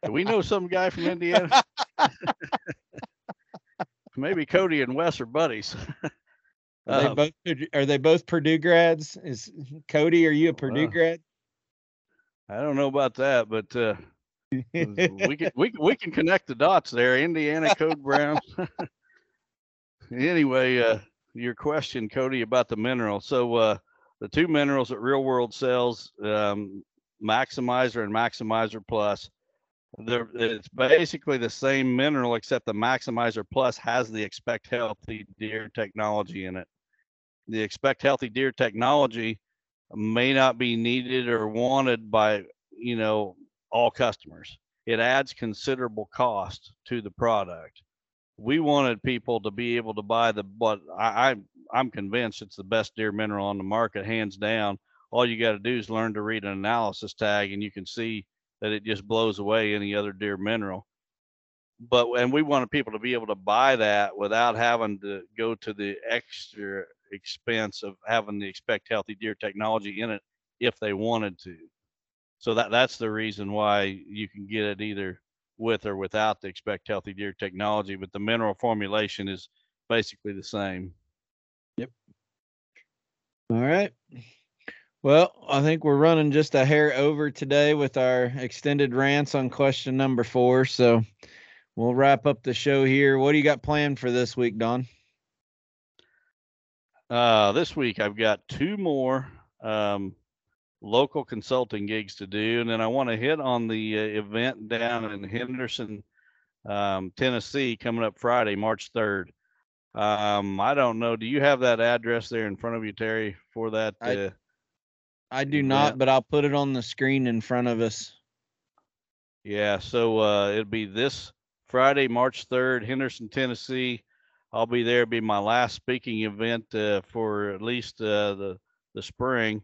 Do we know some guy from Indiana? maybe Cody and Wes are buddies. Are they um, both are they both Purdue grads? Is Cody? Are you a Purdue well, grad? I don't know about that, but uh, we can we we can connect the dots there. Indiana Code Brown. anyway, uh, your question, Cody, about the mineral. So uh, the two minerals that Real World sells, um, Maximizer and Maximizer Plus. They're, it's basically the same mineral, except the Maximizer Plus has the Expect Healthy Deer technology in it. The Expect Healthy Deer technology may not be needed or wanted by you know all customers. It adds considerable cost to the product. We wanted people to be able to buy the but I, I i'm convinced it's the best deer mineral on the market hands down. All you got to do is learn to read an analysis tag and you can see that it just blows away any other deer mineral. But and we wanted people to be able to buy that without having to go to the extra expense of having the expect healthy deer technology in it if they wanted to so that that's the reason why you can get it either with or without the expect healthy deer technology but the mineral formulation is basically the same Yep. All right. Well, I think we're running just a hair over today with our extended rants on question number four. So we'll wrap up the show here. What do you got planned for this week, Don? Uh, this week I've got two more um, local consulting gigs to do, and then I want to hit on the uh, event down in Henderson, um, Tennessee, coming up Friday, March third. Um, I don't know. Do you have that address there in front of you, Terry, for that? I- Uh, I do Yeah. not, but I'll put it on the screen in front of us. Yeah, so uh, it'll be this Friday, March 3rd, Henderson, Tennessee. I'll be there. It'll be my last speaking event uh, for at least uh, the the spring,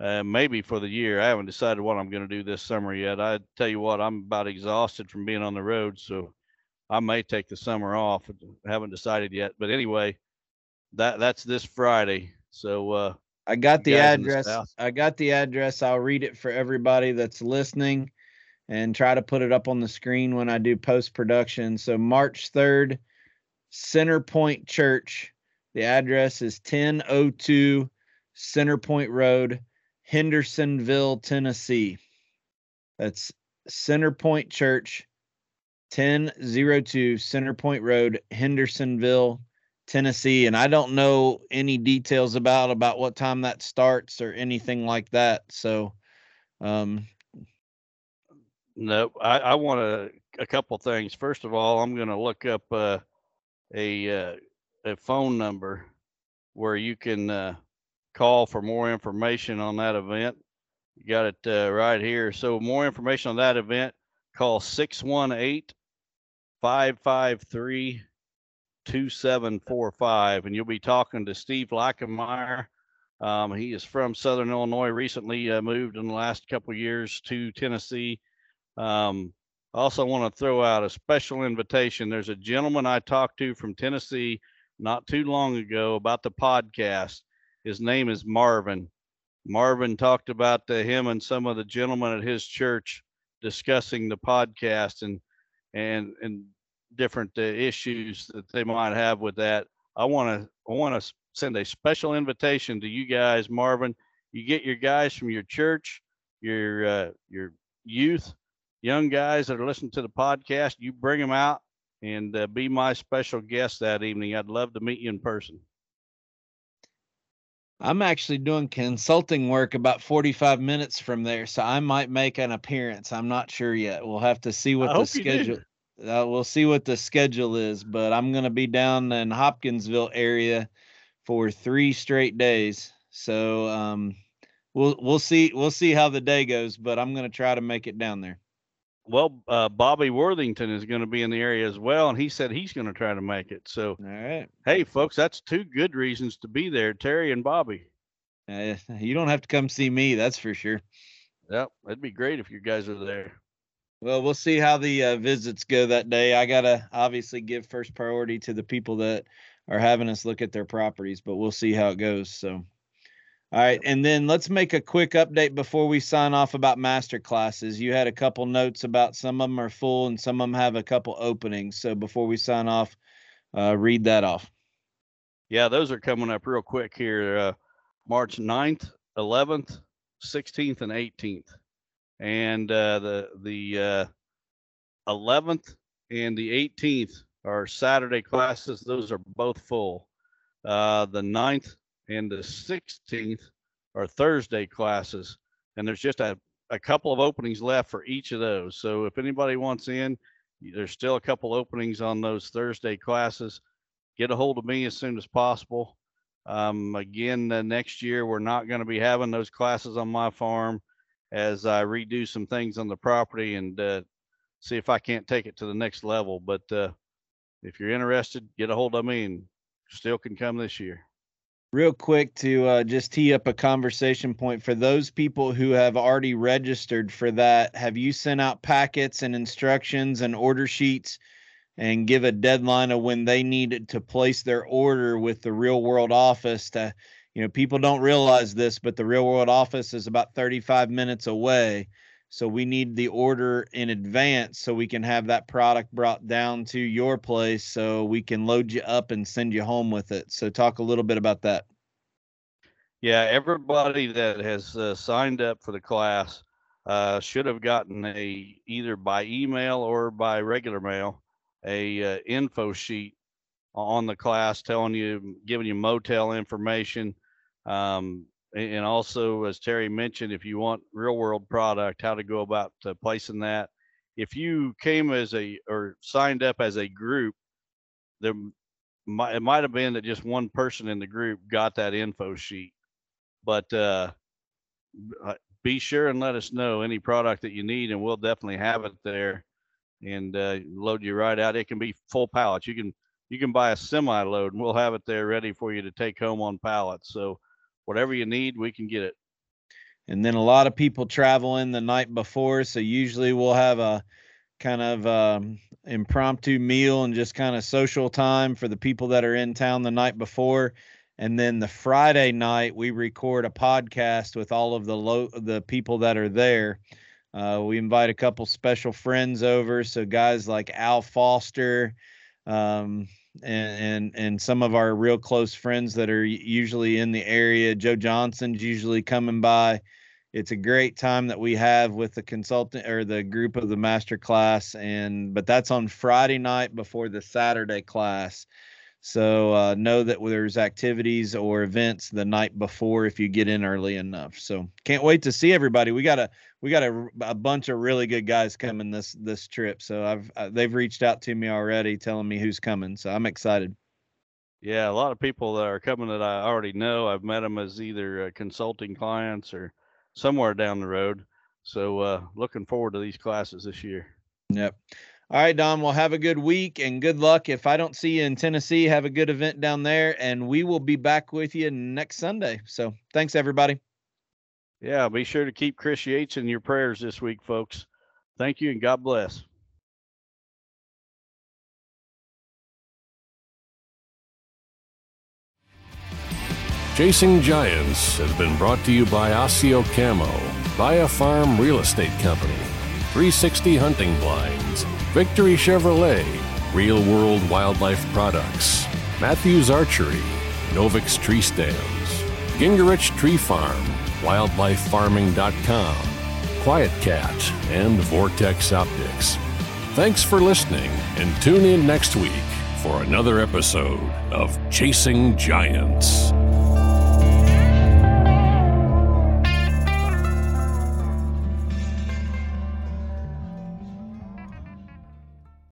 uh, maybe for the year. I haven't decided what I'm going to do this summer yet. I tell you what, I'm about exhausted from being on the road, so I may take the summer off. I haven't decided yet, but anyway, that that's this Friday. So uh, I got the address. I got the address. I'll read it for everybody that's listening and try to put it up on the screen when I do post production. So March 3rd, Center Point Church. The address is 1002 Center Point Road, Hendersonville, Tennessee. That's Center Point Church, 1002 Center Point Road, Hendersonville, Tennessee, and I don't know any details about about what time that starts or anything like that. So, um, No, I, I want to a couple things. First of all, I'm going to look up uh, a uh, a phone number where you can uh, call for more information on that event. You got it uh, right here. So more information on that event, call 618 553 2745 and you'll be talking to Steve Lackenmeyer. Um, he is from Southern Illinois, recently uh, moved in the last couple years to Tennessee. Um, I also want to throw out a special invitation. There's a gentleman I talked to from Tennessee not too long ago about the podcast. His name is Marvin. Marvin talked about uh, him and some of the gentlemen at his church discussing the podcast and and and different uh, issues that they might have with that. I want to I want to send a special invitation to you guys, Marvin. You get your guys from your church, your uh, your youth, young guys that are listening to the podcast. You bring them out and uh, be my special guest that evening. I'd love to meet you in person. I'm actually doing consulting work about 45 minutes from there, so I might make an appearance. I'm not sure yet. We'll have to see what I the hope you do. schedule. Uh, we'll see what the schedule is, but I'm going to be down in Hopkinsville area for three straight days. So um, we'll we'll see we'll see how the day goes, but I'm going to try to make it down there. Well, uh, Bobby Worthington is going to be in the area as well, and he said he's going to try to make it. So, All right. hey, folks, that's two good reasons to be there, Terry and Bobby. Uh, you don't have to come see me, that's for sure. Yep, it'd be great if you guys are there. Well, we'll see how the uh, visits go that day. I gotta obviously give first priority to the people that are having us look at their properties, but we'll see how it goes. So, all right, and then let's make a quick update before we sign off about master classes. You had a couple notes about some of them are full and some of them have a couple openings. So before we sign off, uh, read that off. Yeah, those are coming up real quick here. Uh, March 9th, 11th, 16th, and 18th. And uh, the the uh, 11th and the 18th are Saturday classes. Those are both full. Uh, the 9th and the 16th are Thursday classes. And there's just a, a couple of openings left for each of those. So if anybody wants in, there's still a couple openings on those Thursday classes get a hold of me as soon as possible. Um, again, uh, next year we're not going to be having those classes on my farm as I redo some things on the property and uh, see if I can't take it to the next level. But uh, if you're interested, get a hold of me and still can come this year. Real quick to uh, just tee up a conversation point for those people who have already registered for that. Have you sent out packets and instructions and order sheets and give a deadline of when they needed to place their order with the real world office to you know people don't realize this but the real world office is about 35 minutes away so we need the order in advance so we can have that product brought down to your place so we can load you up and send you home with it so talk a little bit about that yeah everybody that has uh, signed up for the class uh, should have gotten a either by email or by regular mail a uh, info sheet on the class telling you, giving you motel information. Um, and also, as Terry mentioned, if you want real world product, how to go about uh, placing that. If you came as a or signed up as a group, there might, it might have been that just one person in the group got that info sheet. But uh, uh be sure and let us know any product that you need, and we'll definitely have it there and uh, load you right out. It can be full pallets. You can you can buy a semi load, and we'll have it there ready for you to take home on pallets. So whatever you need, we can get it. And then a lot of people travel in the night before, so usually we'll have a kind of um, impromptu meal and just kind of social time for the people that are in town the night before. And then the Friday night we record a podcast with all of the lo- the people that are there. Uh, we invite a couple special friends over, so guys like Al Foster, um, and, and some of our real close friends that are usually in the area. Joe Johnson's usually coming by. It's a great time that we have with the consultant or the group of the master class, and but that's on Friday night before the Saturday class. So uh, know that there's activities or events the night before if you get in early enough. So can't wait to see everybody. We got a we got a, a bunch of really good guys coming this this trip. So I've uh, they've reached out to me already, telling me who's coming. So I'm excited. Yeah, a lot of people that are coming that I already know. I've met them as either uh, consulting clients or somewhere down the road. So uh, looking forward to these classes this year. Yep. All right, Don. Well, have a good week and good luck. If I don't see you in Tennessee, have a good event down there, and we will be back with you next Sunday. So thanks, everybody. Yeah, be sure to keep Chris Yates in your prayers this week, folks. Thank you and God bless. Chasing Giants has been brought to you by Asio Camo, Via Farm Real Estate Company, 360 Hunting Blinds, Victory Chevrolet, Real World Wildlife Products, Matthews Archery, Novix Tree Stands, Gingerich Tree Farm, WildlifeFarming.com, Quiet Cat, and Vortex Optics. Thanks for listening, and tune in next week for another episode of Chasing Giants.